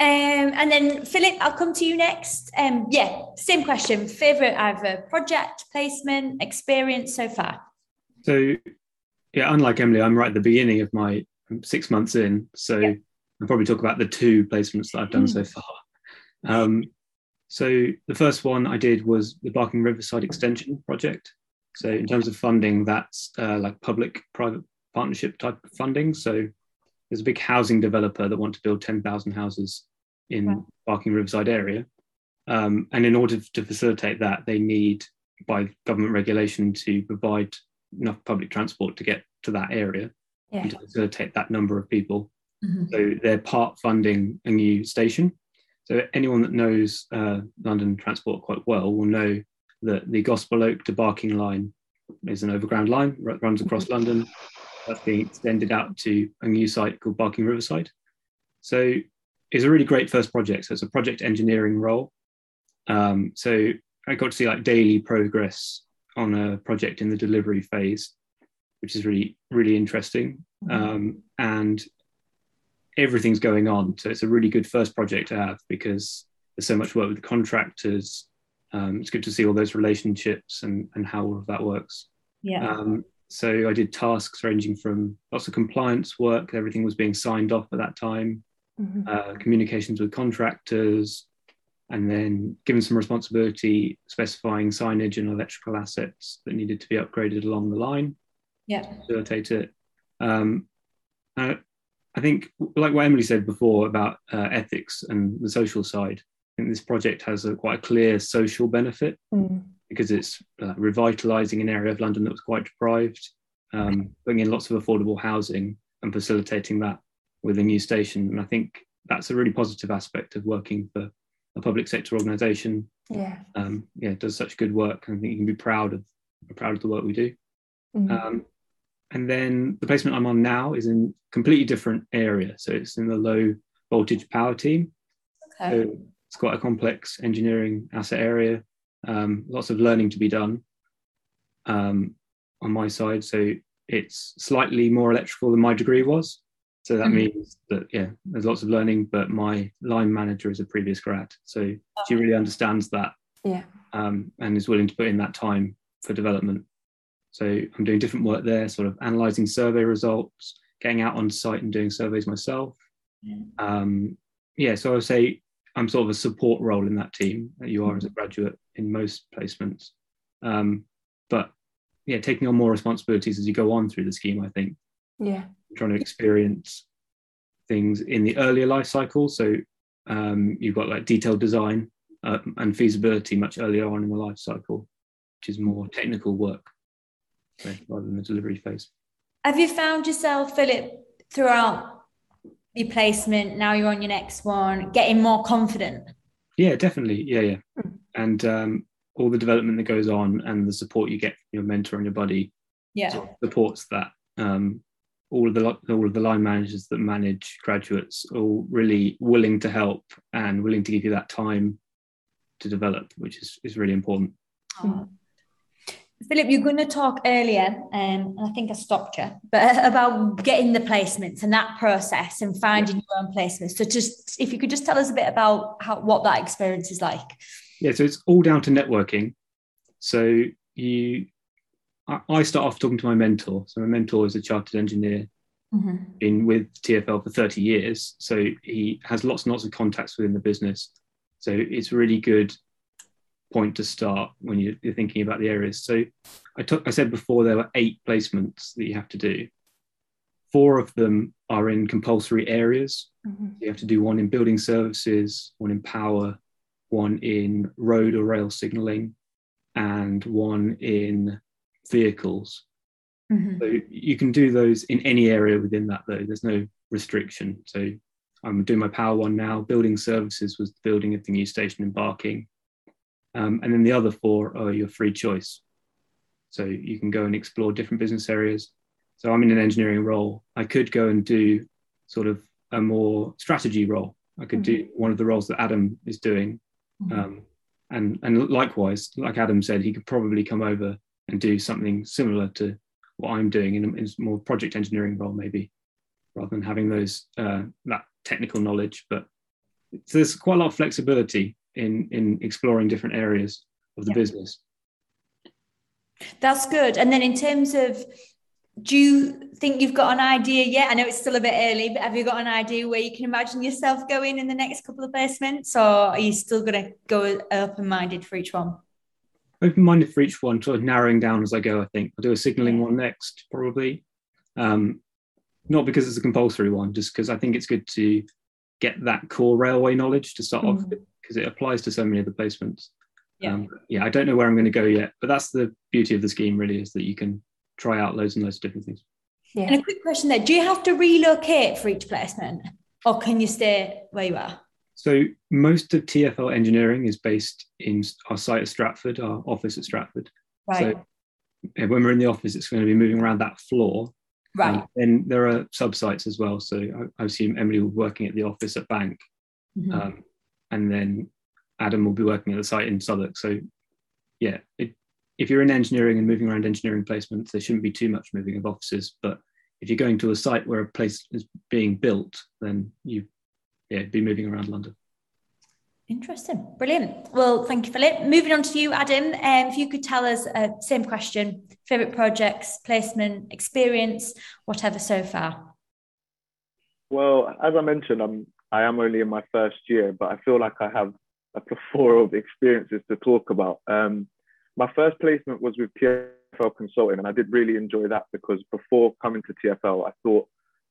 Um, and then Philip, I'll come to you next. Um, yeah, same question. Favorite either project, placement, experience so far? So, yeah, unlike Emily, I'm right at the beginning of my six months in. So, yeah. I'll probably talk about the two placements that I've done mm. so far. Um, so the first one I did was the Barking Riverside Extension project. So in terms of funding, that's uh, like public-private partnership type of funding. So there's a big housing developer that want to build 10,000 houses in wow. Barking Riverside area. Um, and in order to facilitate that, they need, by government regulation, to provide enough public transport to get to that area yeah. and to facilitate that number of people. Mm-hmm. So they're part funding a new station so anyone that knows uh, London transport quite well will know that the Gospel Oak to Barking line is an overground line that runs across mm-hmm. London. That's being extended out to a new site called Barking Riverside. So it's a really great first project. So it's a project engineering role. Um, so I got to see like daily progress on a project in the delivery phase, which is really really interesting. Mm-hmm. Um, and everything's going on. So it's a really good first project to have because there's so much work with the contractors. Um, it's good to see all those relationships and, and how all of that works. Yeah. Um, so I did tasks ranging from lots of compliance work. Everything was being signed off at that time. Mm-hmm. Uh, communications with contractors, and then given some responsibility specifying signage and electrical assets that needed to be upgraded along the line. Yeah. To Facilitate it. Um, uh, I think, like what Emily said before about uh, ethics and the social side, I think this project has a quite a clear social benefit mm. because it's uh, revitalising an area of London that was quite deprived, um, bringing in lots of affordable housing and facilitating that with a new station. And I think that's a really positive aspect of working for a public sector organisation. Yeah, um, yeah, does such good work. I think you can be proud of proud of the work we do. Mm. Um, and then the placement I'm on now is in completely different area. So it's in the low voltage power team. Okay. So it's quite a complex engineering asset area. Um, lots of learning to be done um, on my side. So it's slightly more electrical than my degree was. So that mm-hmm. means that yeah, there's lots of learning. But my line manager is a previous grad, so oh. she really understands that. Yeah. Um, and is willing to put in that time for development. So I'm doing different work there, sort of analyzing survey results, getting out on site and doing surveys myself. Yeah. Um, yeah, so I would say I'm sort of a support role in that team that you are as a mm-hmm. graduate in most placements. Um, but yeah, taking on more responsibilities as you go on through the scheme, I think. Yeah. Trying to experience things in the earlier life cycle. So um, you've got like detailed design uh, and feasibility much earlier on in the life cycle, which is more technical work rather than the delivery phase. Have you found yourself, Philip, throughout your placement, now you're on your next one, getting more confident? Yeah, definitely. Yeah, yeah. Hmm. And um, all the development that goes on and the support you get from your mentor and your buddy yeah. supports that. Um, all of the all of the line managers that manage graduates are all really willing to help and willing to give you that time to develop, which is, is really important. Oh, Philip, you're going to talk earlier, um, and I think I stopped you, but about getting the placements and that process and finding yeah. your own placements. So, just if you could just tell us a bit about how what that experience is like. Yeah, so it's all down to networking. So you, I, I start off talking to my mentor. So my mentor is a chartered engineer, mm-hmm. been with TFL for 30 years. So he has lots and lots of contacts within the business. So it's a really good point to start when you're, you're thinking about the areas. So I, took, I said before there were eight placements that you have to do. Four of them are in compulsory areas. Mm-hmm. You have to do one in building services, one in power, one in road or rail signaling, and one in vehicles. Mm-hmm. So you can do those in any area within that, though. There's no restriction. So I'm doing my Power One now. Building services was the building of the new station in Barking. Um, and then the other four are your free choice. So you can go and explore different business areas. So I'm in an engineering role. I could go and do sort of a more strategy role. I could mm-hmm. do one of the roles that Adam is doing. Mm-hmm. Um, and, and likewise, like Adam said, he could probably come over and do something similar to what I'm doing in a, in a more project engineering role, maybe, rather than having those uh, that technical knowledge. But so there's quite a lot of flexibility in in exploring different areas of the business. That's good. And then in terms of do you think you've got an idea yet? I know it's still a bit early, but have you got an idea where you can imagine yourself going in the next couple of placements, or are you still going to go open minded for each one? Open minded for each one, sort of narrowing down as I go. I think I'll do a signalling one next, probably. Um, not because it's a compulsory one, just because I think it's good to get that core railway knowledge to start mm-hmm. off with, because it applies to so many of the placements. Yeah. Um, yeah, I don't know where I'm going to go yet, but that's the beauty of the scheme, really, is that you can try out loads and loads of different things. Yeah. And a quick question there: Do you have to relocate for each placement, or can you stay where you are? So most of TFL engineering is based in our site at Stratford, our office at Stratford. Right. So when we're in the office, it's going to be moving around that floor. Right. And there are sub sites as well. So I, I, assume Emily will be working at the office at Bank, mm-hmm. um, and then Adam will be working at the site in Southwark. So yeah, it, if you're in engineering and moving around engineering placements, there shouldn't be too much moving of offices. But if you're going to a site where a place is being built, then you yeah be moving around London. Interesting, brilliant. Well, thank you, Philip. Moving on to you, Adam. Um, if you could tell us, uh, same question: favorite projects, placement, experience, whatever so far. Well, as I mentioned, I'm I am only in my first year, but I feel like I have a plethora of experiences to talk about. Um, my first placement was with TFL Consulting, and I did really enjoy that because before coming to TFL, I thought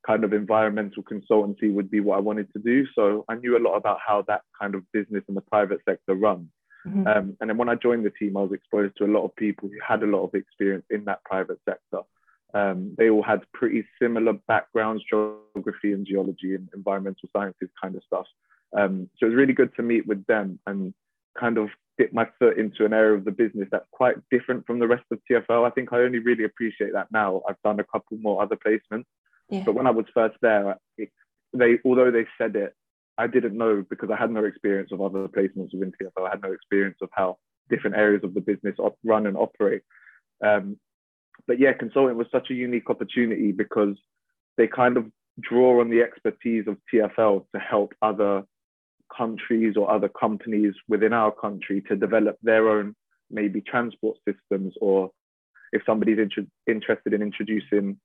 kind of environmental consultancy would be what I wanted to do. So I knew a lot about how that kind of business in the private sector runs. Mm-hmm. Um, and then when I joined the team, I was exposed to a lot of people who had a lot of experience in that private sector. Um, they all had pretty similar backgrounds, geography and geology and environmental sciences kind of stuff. Um, so it was really good to meet with them and kind of dip my foot into an area of the business that's quite different from the rest of TFL. I think I only really appreciate that now. I've done a couple more other placements, but when I was first there, it, they although they said it, I didn't know because I had no experience of other placements within TFL. I had no experience of how different areas of the business op- run and operate. Um, but yeah, consulting was such a unique opportunity because they kind of draw on the expertise of TFL to help other countries or other companies within our country to develop their own maybe transport systems or if somebody's inter- interested in introducing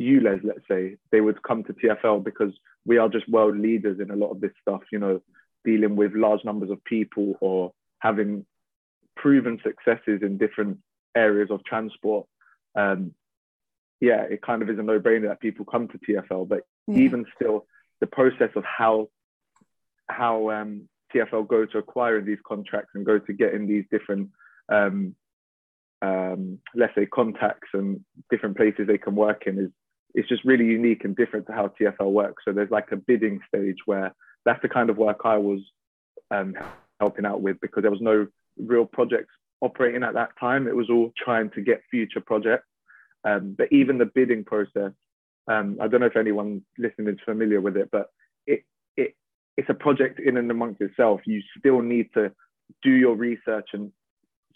ULEZ, let's say, they would come to TFL because we are just world leaders in a lot of this stuff, you know, dealing with large numbers of people or having proven successes in different areas of transport. Um, yeah, it kind of is a no brainer that people come to TFL, but yeah. even still, the process of how how um, TFL go to acquiring these contracts and go to getting these different, um, um, let's say, contacts and different places they can work in is it's just really unique and different to how TFL works. So there's like a bidding stage where that's the kind of work I was um, helping out with because there was no real projects operating at that time. It was all trying to get future projects. Um, but even the bidding process, um, I don't know if anyone listening is familiar with it, but it it it's a project in and amongst itself. You still need to do your research and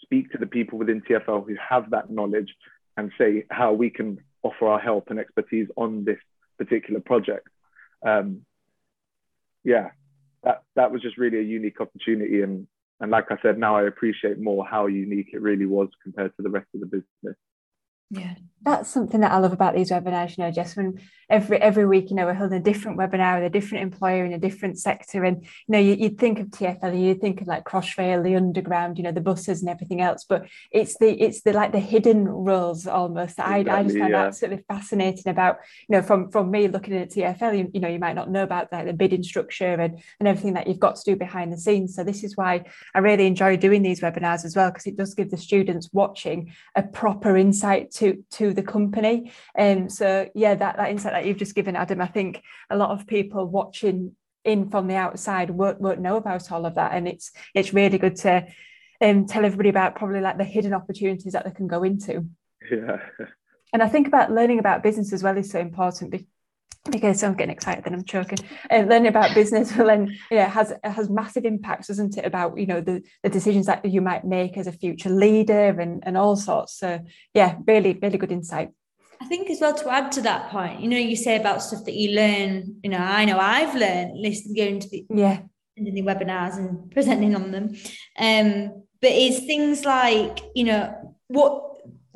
speak to the people within TFL who have that knowledge and say how we can offer our help and expertise on this particular project. Um, yeah, that that was just really a unique opportunity, and and like I said, now I appreciate more how unique it really was compared to the rest of the business. Yeah, that's something that I love about these webinars. You know, just when every every week, you know, we're holding a different webinar with a different employer in a different sector, and you know, you, would think of TFL, you'd think of like Crossrail, the underground, you know, the buses and everything else, but it's the it's the like the hidden roles almost that exactly, I, I just find yeah. absolutely fascinating about. You know, from from me looking at TFL, you, you know, you might not know about like the bidding structure and and everything that you've got to do behind the scenes. So this is why I really enjoy doing these webinars as well because it does give the students watching a proper insight to to the company. And um, so yeah, that that insight that you've just given, Adam, I think a lot of people watching in from the outside won't, won't know about all of that, and it's it's really good to um, tell everybody about probably like the hidden opportunities that they can go into. Yeah. And I think about learning about business as well is so important because I'm getting excited then I'm choking. Uh, learning about business will then know has has massive impacts, doesn't it? About you know the the decisions that you might make as a future leader and and all sorts. So yeah, really really good insight. I think as well to add to that point, you know, you say about stuff that you learn. You know, I know I've learned listening, going to the yeah, in the webinars and presenting on them. Um, but it's things like you know what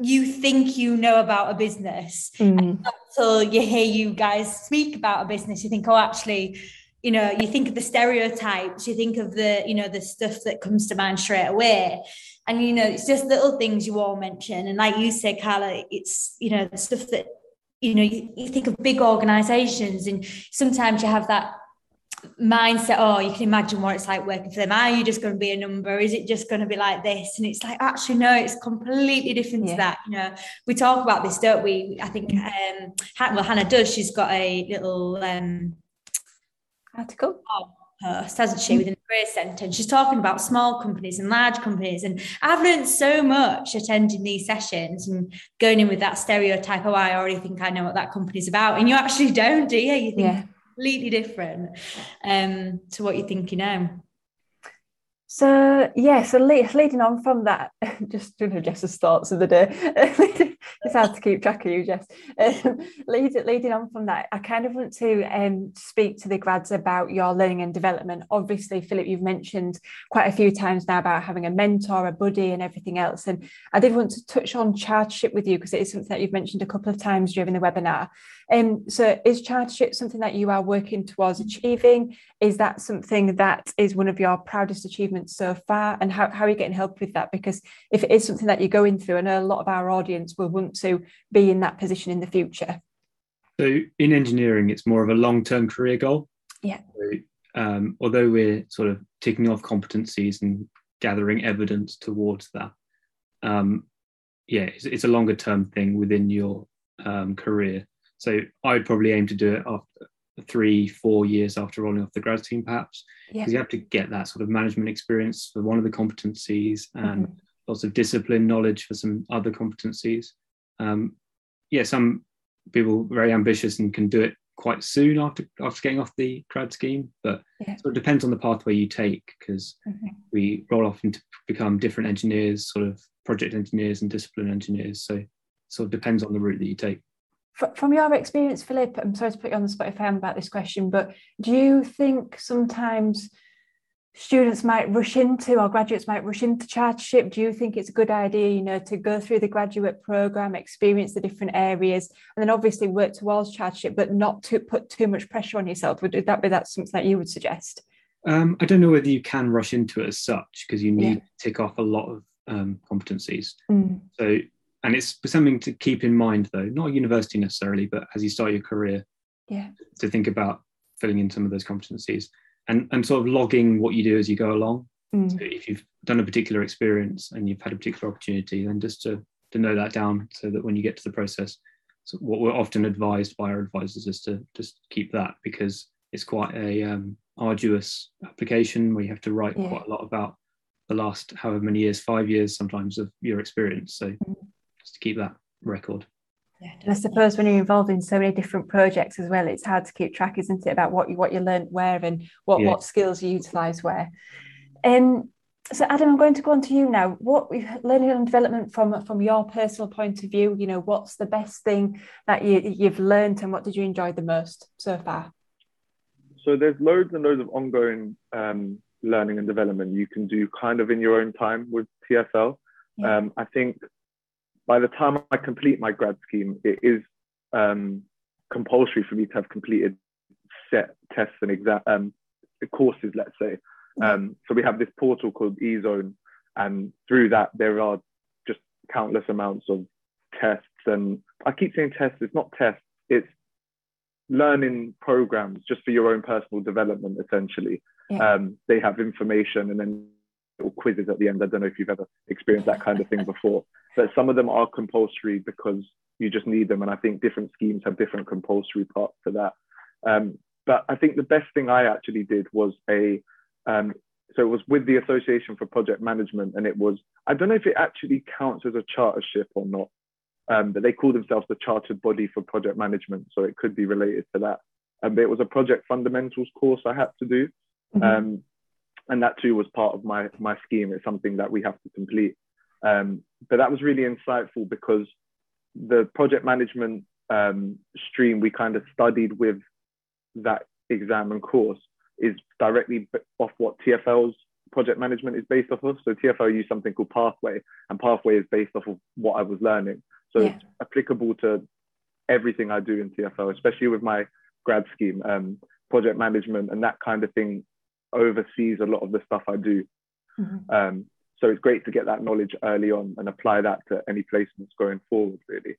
you think you know about a business mm. Until you hear you guys speak about a business you think oh actually you know you think of the stereotypes you think of the you know the stuff that comes to mind straight away. And you know it's just little things you all mention. And like you said carla it's you know the stuff that you know you, you think of big organizations and sometimes you have that mindset oh you can imagine what it's like working for them. Are you just going to be a number? Is it just going to be like this? And it's like actually no it's completely different yeah. to that you know. We talk about this don't we? I think um well hannah does. She's got a little um article. post hasn't she within the career centre and she's talking about small companies and large companies. And i've learned so much attending these sessions and going in with that stereotype oh i already think i know what that company's about. And you actually don't do you? You think yeah completely different um, to what you're thinking now. So yeah, so leading on from that, just you know Jess's thoughts of the day. it's hard to keep track of you, Jess. Um, leading, leading on from that, I kind of want to um, speak to the grads about your learning and development. Obviously, Philip, you've mentioned quite a few times now about having a mentor, a buddy, and everything else. And I did want to touch on chartership with you because it is something that you've mentioned a couple of times during the webinar. Um, so is chartership something that you are working towards achieving? Is that something that is one of your proudest achievements so far? And how, how are you getting help with that? Because if it is something that you're going through, I know a lot of our audience will want to be in that position in the future. So in engineering, it's more of a long-term career goal. Yeah. So, um, although we're sort of ticking off competencies and gathering evidence towards that, um, yeah, it's, it's, a longer term thing within your um, career. So I would probably aim to do it after three, four years after rolling off the grad team, perhaps, because yeah. you have to get that sort of management experience for one of the competencies and mm-hmm. lots of discipline knowledge for some other competencies. Um, yeah, some people very ambitious and can do it quite soon after after getting off the grad scheme, but yeah. so it depends on the pathway you take because mm-hmm. we roll off into become different engineers, sort of project engineers and discipline engineers. So it sort of depends on the route that you take from your experience, Philip, I'm sorry to put you on the spot if I am about this question, but do you think sometimes students might rush into or graduates might rush into chartership? Do you think it's a good idea, you know, to go through the graduate program, experience the different areas, and then obviously work towards chartership, but not to put too much pressure on yourself? Would that be that something that you would suggest? Um, I don't know whether you can rush into it as such because you need yeah. to tick off a lot of um, competencies. Mm. So and it's something to keep in mind though. Not a university necessarily but as you start your career yeah. to think about filling in some of those competencies and and sort of logging what you do as you go along. Mm. so if you've done a particular experience and you've had a particular opportunity then just to to know that down so that when you get to the process so what we're often advised by our advisors is to just keep that because it's quite a um, arduous application where you have to write yeah. quite a lot about the last however many years five years sometimes of your experience. So mm just to keep that record. Yeah, and I suppose when you're involved in so many different projects as well, it's hard to keep track, isn't it, about what you what you learned where and what yeah. what skills you utilise where. Um, so Adam, I'm going to go on to you now. What we've learning and development from from your personal point of view, you know, what's the best thing that you you've learned and what did you enjoy the most so far? So there's loads and loads of ongoing um, learning and development you can do kind of in your own time with TFL. Yeah. Um, I think by the time I complete my grad scheme, it is um, compulsory for me to have completed set tests and exam um, courses, let's say. Um, so we have this portal called eZone, and through that there are just countless amounts of tests. And I keep saying tests; it's not tests; it's learning programs just for your own personal development. Essentially, yeah. um, they have information and then quizzes at the end. I don't know if you've ever experienced that kind of thing before. but some of them are compulsory because you just need them. And I think different schemes have different compulsory parts to that. Um, but I think the best thing I actually did was a um, so it was with the Association for Project Management, and it was I don't know if it actually counts as a chartership or not, um, but they call themselves the Chartered Body for Project Management, so it could be related to that. Um, but it was a project fundamentals course I had to do, mm-hmm. um, and that too was part of my my scheme. It's something that we have to complete. Um, but that was really insightful because the project management um, stream we kind of studied with that exam and course is directly off what TFL's project management is based off of. So TFL used something called Pathway, and Pathway is based off of what I was learning. So yeah. it's applicable to everything I do in TFL, especially with my grad scheme, um, project management, and that kind of thing oversees a lot of the stuff I do. Mm-hmm. Um, so it's great to get that knowledge early on and apply that to any placements going forward, really.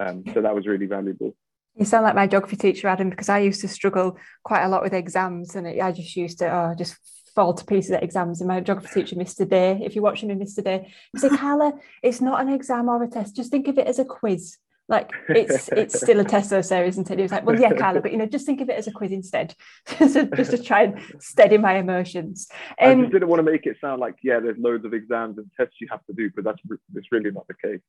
Um, so that was really valuable. You sound like my geography teacher, Adam, because I used to struggle quite a lot with exams, and it, I just used to oh, just fall to pieces at exams. And my geography teacher, Mr. Day, if you're watching me, Mr. Day, he said, Carla, it's not an exam or a test. Just think of it as a quiz. Like it's it's still a test though, Sarah, isn't it? He was like, well, yeah, Carla, but you know, just think of it as a quiz instead. so just to try and steady my emotions. Um, I just um, didn't want to make it sound like, yeah, there's loads of exams and tests you have to do, but that's that's really not the case.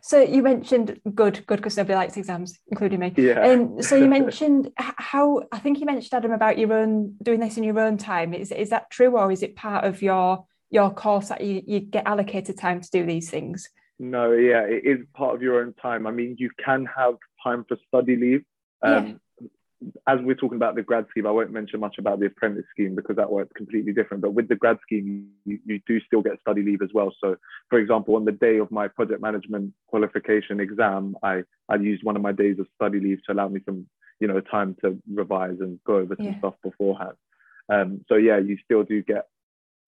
So you mentioned good, good because nobody likes exams, including me. Yeah. Um, so you mentioned how I think you mentioned Adam about your own doing this in your own time. Is is that true, or is it part of your your course that you, you get allocated time to do these things? No, yeah, it is part of your own time. I mean, you can have time for study leave. Um, yeah as we're talking about the grad scheme, I won't mention much about the apprentice scheme because that works completely different. But with the grad scheme, you, you do still get study leave as well. So, for example, on the day of my project management qualification exam, I, I used one of my days of study leave to allow me some, you know, time to revise and go over some yeah. stuff beforehand. Um, so yeah, you still do get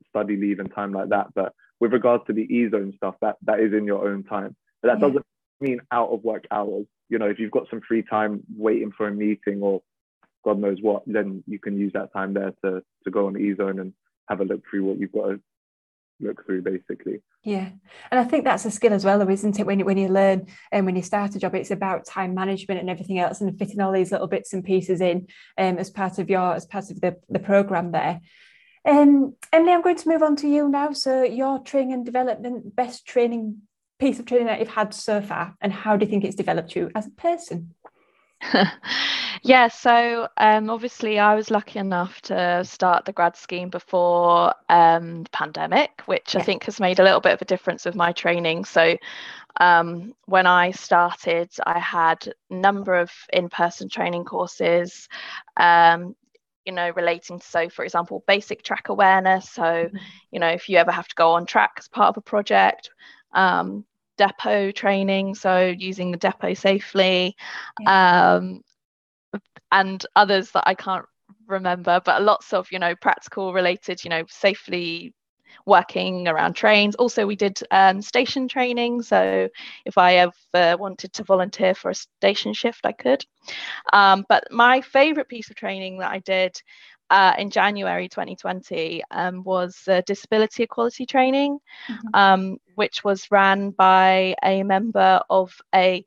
study leave and time like that. But with regards to the e-zone stuff, that that is in your own time. But that yeah. doesn't mean out of work hours you know, if you've got some free time waiting for a meeting or God knows what, then you can use that time there to to go on e-zone and have a look through what you've got to look through basically yeah and i think that's a skill as well though isn't it when you when you learn and when you start a job it's about time management and everything else and fitting all these little bits and pieces in um, as part of your as part of the, the program there um, Emily, I'm going to move on to you now. So, your training and development, best training piece of training that you've had so far, and how do you think it's developed you as a person? yeah, so um, obviously I was lucky enough to start the grad scheme before um, the pandemic, which yeah. I think has made a little bit of a difference with my training. So um, when I started, I had a number of in-person training courses, um, you know, relating to, so for example, basic track awareness. So, you know, if you ever have to go on track as part of a project, um, depot training, so using the depot safely, yeah. um, and others that I can't remember, but lots of you know practical related, you know, safely working around trains. Also, we did um, station training, so if I ever wanted to volunteer for a station shift, I could. Um, but my favourite piece of training that I did uh, in January 2020 um, was disability equality training, mm-hmm. um, which was ran by a member of a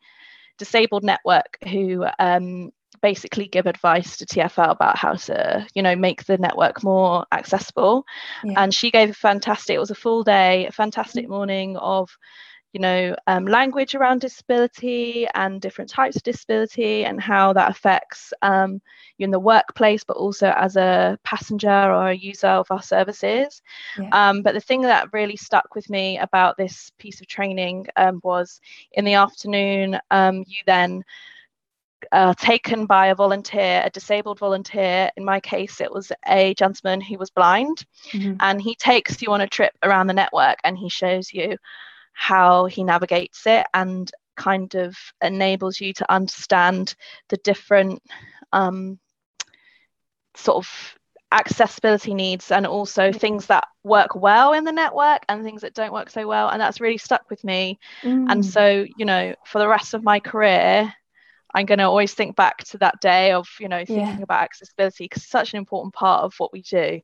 disabled network who um, basically give advice to TFL about how to, you know, make the network more accessible. Yeah. And she gave a fantastic, it was a full day, a fantastic morning of you know, um, language around disability and different types of disability and how that affects um, you in the workplace, but also as a passenger or a user of our services. Yeah. Um, but the thing that really stuck with me about this piece of training um, was in the afternoon, um, you then uh, taken by a volunteer, a disabled volunteer. In my case, it was a gentleman who was blind, mm-hmm. and he takes you on a trip around the network and he shows you how he navigates it and kind of enables you to understand the different um, sort of accessibility needs and also things that work well in the network and things that don't work so well and that's really stuck with me mm. and so you know for the rest of my career i'm going to always think back to that day of you know thinking yeah. about accessibility because it's such an important part of what we do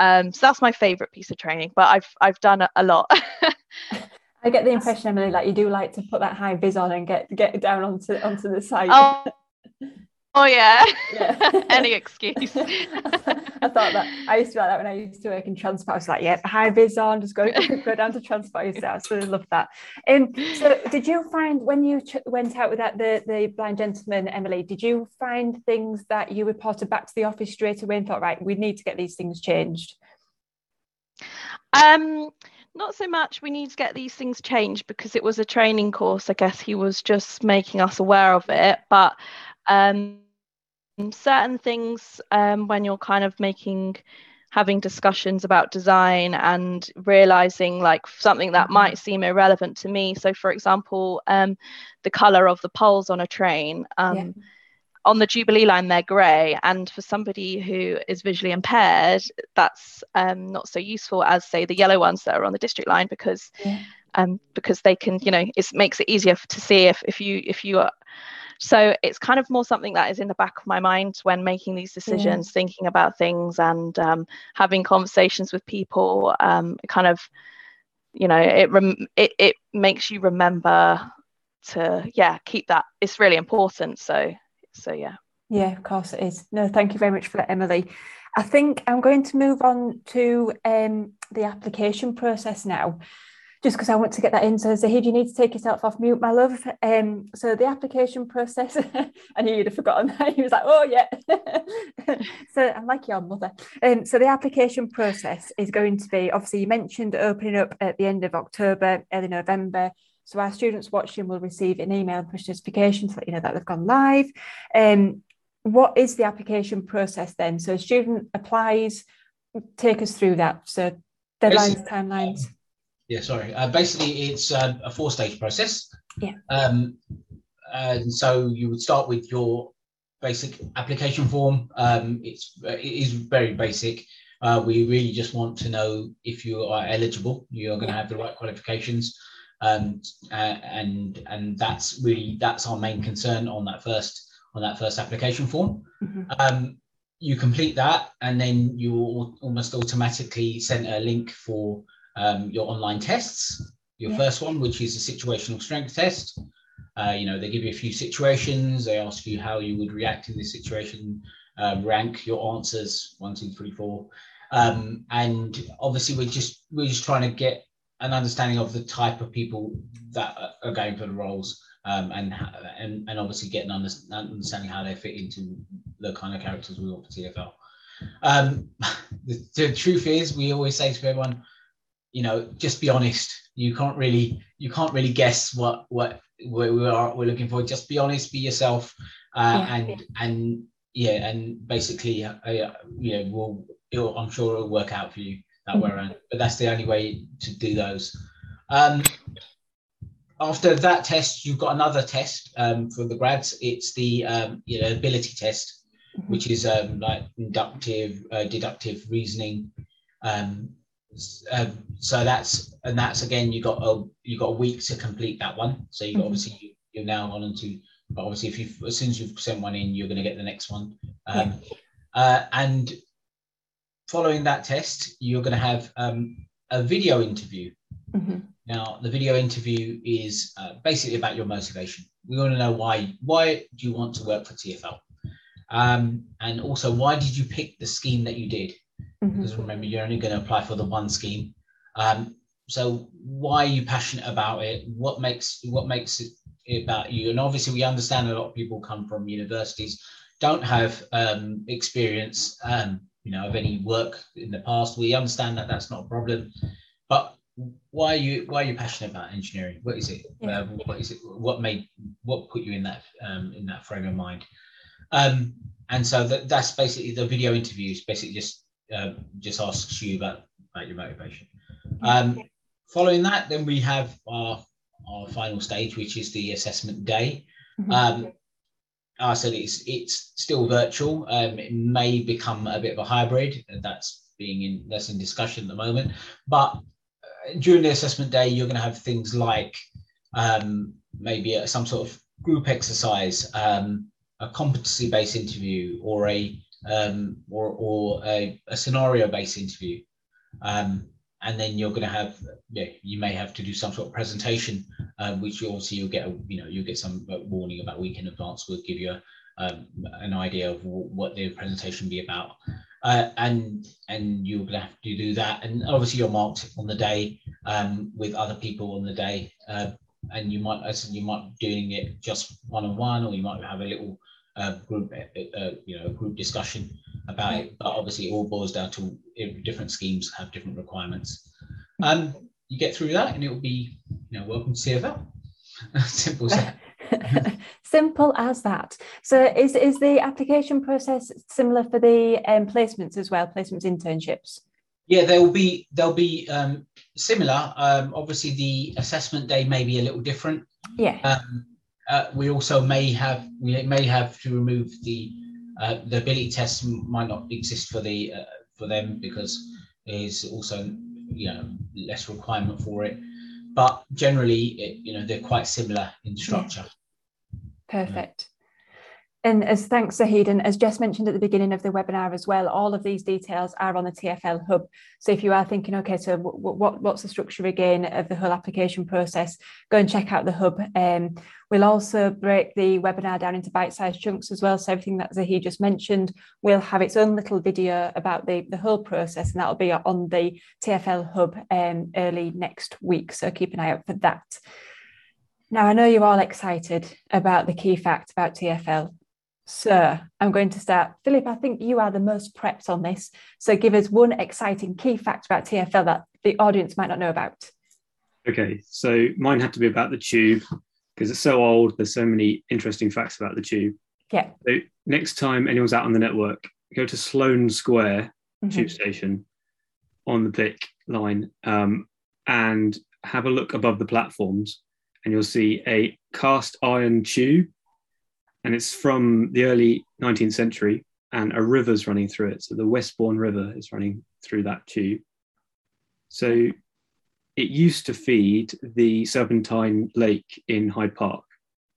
um, so that's my favorite piece of training but i've i've done a, a lot I get the impression, Emily, like you do like to put that high vis on and get get down onto onto the side. Oh, oh yeah. yeah. Any excuse. I thought that I used to like that when I used to work in transport. I was like, yeah, high vis on, just go go down to transport yourself. So I love that. Um, so did you find when you ch- went out with that the the blind gentleman, Emily? Did you find things that you reported back to the office straight away and thought, right, we need to get these things changed? Um not so much we need to get these things changed because it was a training course i guess he was just making us aware of it but um, certain things um, when you're kind of making having discussions about design and realizing like something that mm-hmm. might seem irrelevant to me so for example um, the color of the poles on a train um, yeah on the Jubilee line, they're grey. And for somebody who is visually impaired, that's um, not so useful as, say, the yellow ones that are on the district line because yeah. um, because they can, you know, it makes it easier to see if, if you if you are. So it's kind of more something that is in the back of my mind when making these decisions, yeah. thinking about things and um, having conversations with people. Um, kind of, you know, it, rem- it it makes you remember to yeah keep that. It's really important. So so yeah. Yeah, of course it is. No, thank you very much for that, Emily. I think I'm going to move on to um, the application process now, just because I want to get that in. So, Zahid, you need to take yourself off mute, my love. Um, so, the application process, I knew you'd have forgotten that. He was like, oh, yeah. so, I'm like your mother. Um, so, the application process is going to be obviously, you mentioned opening up at the end of October, early November. So our students watching will receive an email and push notification to let you know that they've gone live. Um, what is the application process then? So a student applies, take us through that. So deadlines, timelines. Yeah, sorry. Uh, basically, it's uh, a four-stage process. Yeah. Um, and so you would start with your basic application form. Um, it's it is very basic. Uh, we really just want to know if you are eligible. You're going to have the right qualifications um, and and that's really that's our main concern on that first on that first application form. Mm-hmm. Um, you complete that, and then you will almost automatically send a link for um, your online tests. Your yeah. first one, which is a situational strength test. Uh, you know, they give you a few situations. They ask you how you would react in this situation. Uh, rank your answers one, two, three, four. Um, and obviously, we're just we're just trying to get an understanding of the type of people that are going for the roles um, and, and and obviously getting an understanding how they fit into the kind of characters we want for TFL. Um, the, the, truth is, we always say to everyone, you know, just be honest. You can't really you can't really guess what what we are we're looking for. Just be honest, be yourself, uh, yeah, and and yeah, and basically, uh, yeah, we'll I'm sure it'll work out for you that way around. But that's the only way to do those. Um, after that test, you've got another test um, for the grads. It's the um, you know ability test, mm-hmm. which is um, like inductive, uh, deductive reasoning. Um, uh, so that's and that's again you got a you got a week to complete that one. So you mm-hmm. obviously you, you're now on into but obviously if you as soon as you've sent one in, you're going to get the next one. Um, yeah. uh, and following that test, you're going to have um, a video interview. Mm-hmm. Now, the video interview is uh, basically about your motivation. We want to know why. Why do you want to work for TFL? Um, and also, why did you pick the scheme that you did? Mm-hmm. Because remember, you're only going to apply for the one scheme. Um, so, why are you passionate about it? What makes what makes it about you? And obviously, we understand a lot of people come from universities, don't have um, experience um, you know of any work in the past we understand that that's not a problem but why are you why are you passionate about engineering what is it yeah. uh, what is it what made what put you in that um, in that frame of mind um, and so that, that's basically the video interviews basically just uh, just asks you about about your motivation um, following that then we have our our final stage which is the assessment day mm-hmm. um, I said it's it's still virtual. Um, it may become a bit of a hybrid. That's being in that's in discussion at the moment. But uh, during the assessment day, you're going to have things like um, maybe some sort of group exercise, um, a competency-based interview, or a um, or or a, a scenario-based interview. Um, and then you're going to have yeah, you may have to do some sort of presentation, um, which obviously you'll get a, you know you'll get some warning about week in advance. We'll give you a, um, an idea of what the presentation be about, uh, and and you're going to have to do that. And obviously you're marked on the day um, with other people on the day, uh, and you might as you might be doing it just one on one, or you might have a little uh, group uh, you know group discussion about it. But obviously it all boils down to different schemes have different requirements. Um, you get through that, and it will be you know welcome to TFL. Simple. As simple as that. So, is is the application process similar for the um, placements as well? Placements, internships. Yeah, they'll be they'll be um, similar. Um, obviously, the assessment day may be a little different. Yeah. Um, uh, we also may have we may have to remove the uh, the ability test might not exist for the uh, for them because there's also you know less requirement for it. But generally, it, you know, they're quite similar in structure. Perfect. And as thanks, Zahid, and as Jess mentioned at the beginning of the webinar as well, all of these details are on the TFL Hub. So if you are thinking, okay, so what, what's the structure again of the whole application process, go and check out the Hub. Um, we'll also break the webinar down into bite-sized chunks as well. So everything that Zahid just mentioned will have its own little video about the, the whole process, and that'll be on the TFL Hub um, early next week. So keep an eye out for that. Now, I know you're all excited about the key fact about TFL. So I'm going to start. Philip, I think you are the most prepped on this. So give us one exciting key fact about TFL that the audience might not know about. Okay, so mine had to be about the tube because it's so old. There's so many interesting facts about the tube. Yeah. So next time anyone's out on the network, go to Sloane Square mm-hmm. tube station on the Pick line um, and have a look above the platforms, and you'll see a cast iron tube and it's from the early 19th century, and a river's running through it. So the Westbourne River is running through that tube. So it used to feed the Serpentine Lake in Hyde Park.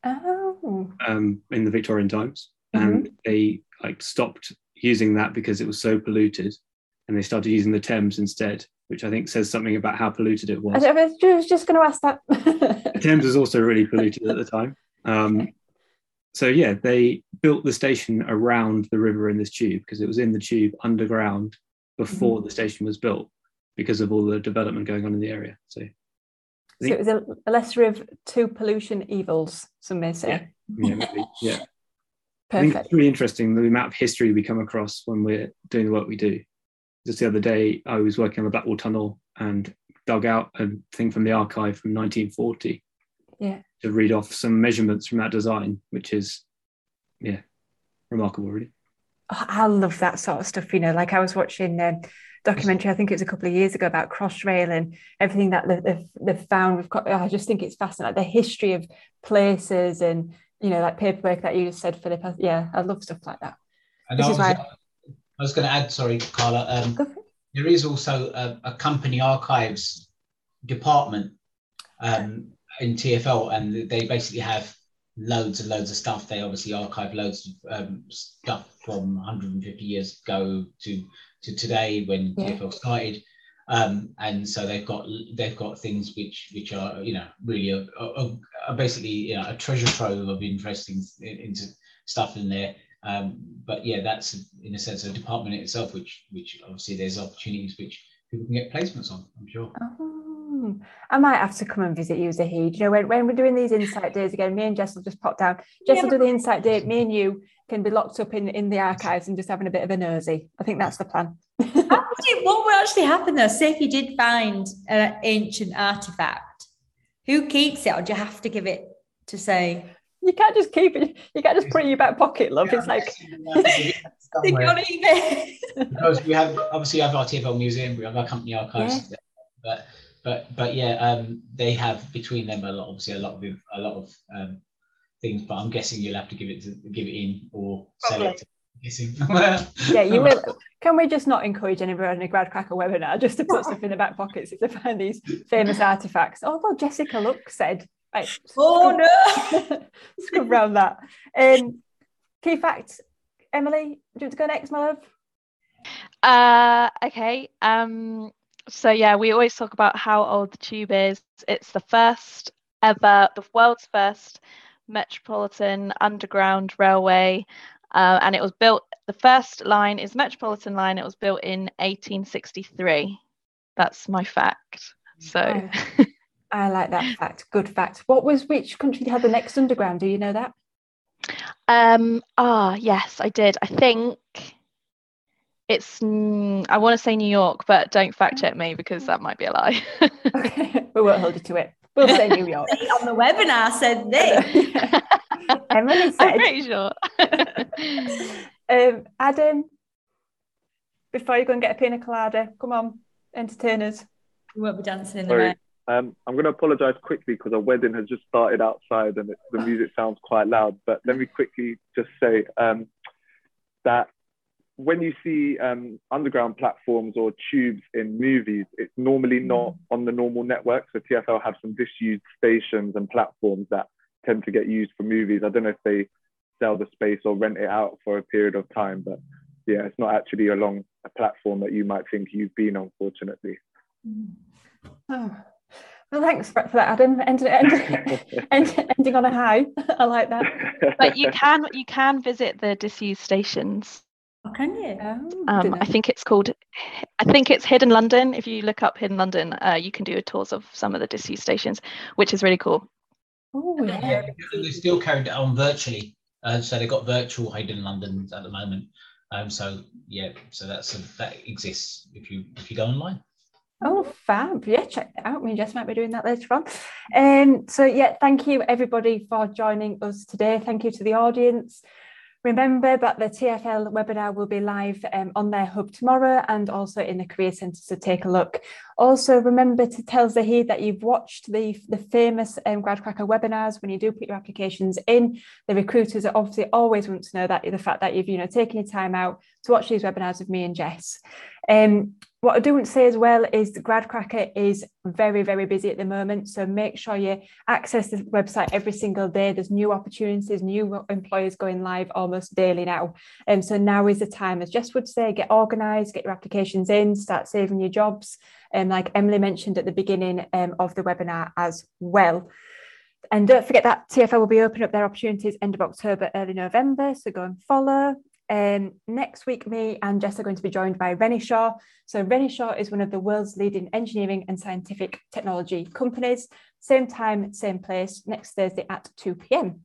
Oh. Um, in the Victorian times, mm-hmm. and they like stopped using that because it was so polluted, and they started using the Thames instead, which I think says something about how polluted it was. I was just going to ask that. the Thames was also really polluted at the time. Um, so yeah, they built the station around the river in this tube because it was in the tube underground before mm-hmm. the station was built because of all the development going on in the area. So, so it was a, a, lesser of two pollution evils, some may say. Yeah, yeah, maybe, yeah. Perfect. I think it's really interesting the amount of history we come across when we're doing the work we do. Just the other day, I was working on the Blackwall Tunnel and dug out a thing from the archive from 1940. Yeah to read off some measurements from that design, which is, yeah, remarkable, really. Oh, I love that sort of stuff. You know, like I was watching a documentary, I think it was a couple of years ago about Crossrail and everything that they've, they've found. We've got, I just think it's fascinating, like the history of places and, you know, like paperwork that you just said, Philip. Yeah, I love stuff like that. And this I was, is why I was going to add, sorry, Carla. Um, there is also a, a company archives department um, in TFL, and they basically have loads and loads of stuff. They obviously archive loads of um, stuff from 150 years ago to to today when yeah. TFL started. Um, and so they've got they've got things which which are you know really a, a, a basically you know, a treasure trove of interesting into stuff in there. Um, but yeah, that's in a sense a department itself, which which obviously there's opportunities which people can get placements on. I'm sure. Oh I might have to come and visit you, Zahid. You know, when, when we're doing these insight days again, me and Jess will just pop down. Jess yeah. will do the insight day. Me and you can be locked up in, in the archives and just having a bit of a nosy. I think that's the plan. what would actually happen though? Say if you did find an ancient artifact, who keeps it, or do you have to give it to say? You can't just keep it. You can't just put it in your back pocket, love. Yeah, it's like because we have obviously have our TFL museum, we have our company archives, yeah. but but but yeah, um, they have between them a lot, obviously a lot of a lot of um, things. But I'm guessing you'll have to give it to give it in or sell it. yeah, you will. Can we just not encourage anybody on a Gradcracker webinar just to put stuff in the back pockets if they find these famous artifacts? Oh well, Jessica Look said, right, oh no, scrub around that. Um, key facts, Emily. Do you want to go next, my love? Uh, okay. Um, So yeah, we always talk about how old the tube is. It's the first ever, the world's first metropolitan underground railway, uh, and it was built. The first line is Metropolitan Line. It was built in 1863. That's my fact. So. Oh, I like that fact. Good fact. What was which country had the next underground? Do you know that? Um. Ah, yes, I did. I think it's. Mm, I want to say New York, but don't fact check me because that might be a lie. okay, we won't hold you to it. We'll say New York. On the webinar said this. Emily said. I'm pretty sure. um, Adam, before you go and get a pina colada, come on, entertain us. We won't be dancing in the Sorry. rain. Um, I'm going to apologize quickly because a wedding has just started outside and it, the music sounds quite loud. But let me quickly just say um, that when you see um, underground platforms or tubes in movies, it's normally not on the normal network. So TFL have some disused stations and platforms that tend to get used for movies. I don't know if they sell the space or rent it out for a period of time, but yeah, it's not actually along a platform that you might think you've been, unfortunately. Oh. Well, thanks for, for that, Adam. End, end, end, ending on a high. I like that. But you can you can visit the disused stations. Oh, can you? Oh, Um, dunno. I think it's called. I think it's Hidden London. If you look up Hidden London, uh, you can do tours of some of the disused stations, which is really cool. Oh, yeah. Yeah, they still carried it on virtually. Uh, so they've got virtual Hidden London at the moment. Um, so yeah, so that's that exists if you if you go online. Oh, fab. Yeah, check that out. Me and Jess might be doing that later on. Um, so, yeah, thank you everybody for joining us today. Thank you to the audience. Remember that the TFL webinar will be live um, on their hub tomorrow and also in the Career Centre, so take a look. Also, remember to tell Zahid that you've watched the, the famous um, GradCracker webinars when you do put your applications in. The recruiters obviously always want to know that the fact that you've you know taken your time out to watch these webinars with me and Jess. Um, what I do want to say as well is the GradCracker is very, very busy at the moment. So make sure you access the website every single day. There's new opportunities, new employers going live almost daily now. And so now is the time, as Jess would say, get organised, get your applications in, start saving your jobs. And like Emily mentioned at the beginning um, of the webinar as well. And don't forget that TFL will be opening up their opportunities end of October, early November. So go and follow. Um, next week, me and Jess are going to be joined by Renishaw. So Renishaw is one of the world's leading engineering and scientific technology companies. Same time, same place, next Thursday at 2 p.m.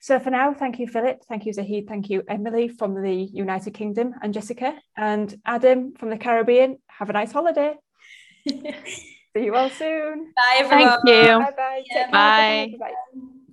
So for now, thank you, Philip. Thank you, Zahid. Thank you, Emily from the United Kingdom and Jessica and Adam from the Caribbean. Have a nice holiday. See you all soon. Bye, everyone. Thank you. Bye bye. Yeah, Take care. bye. Bye.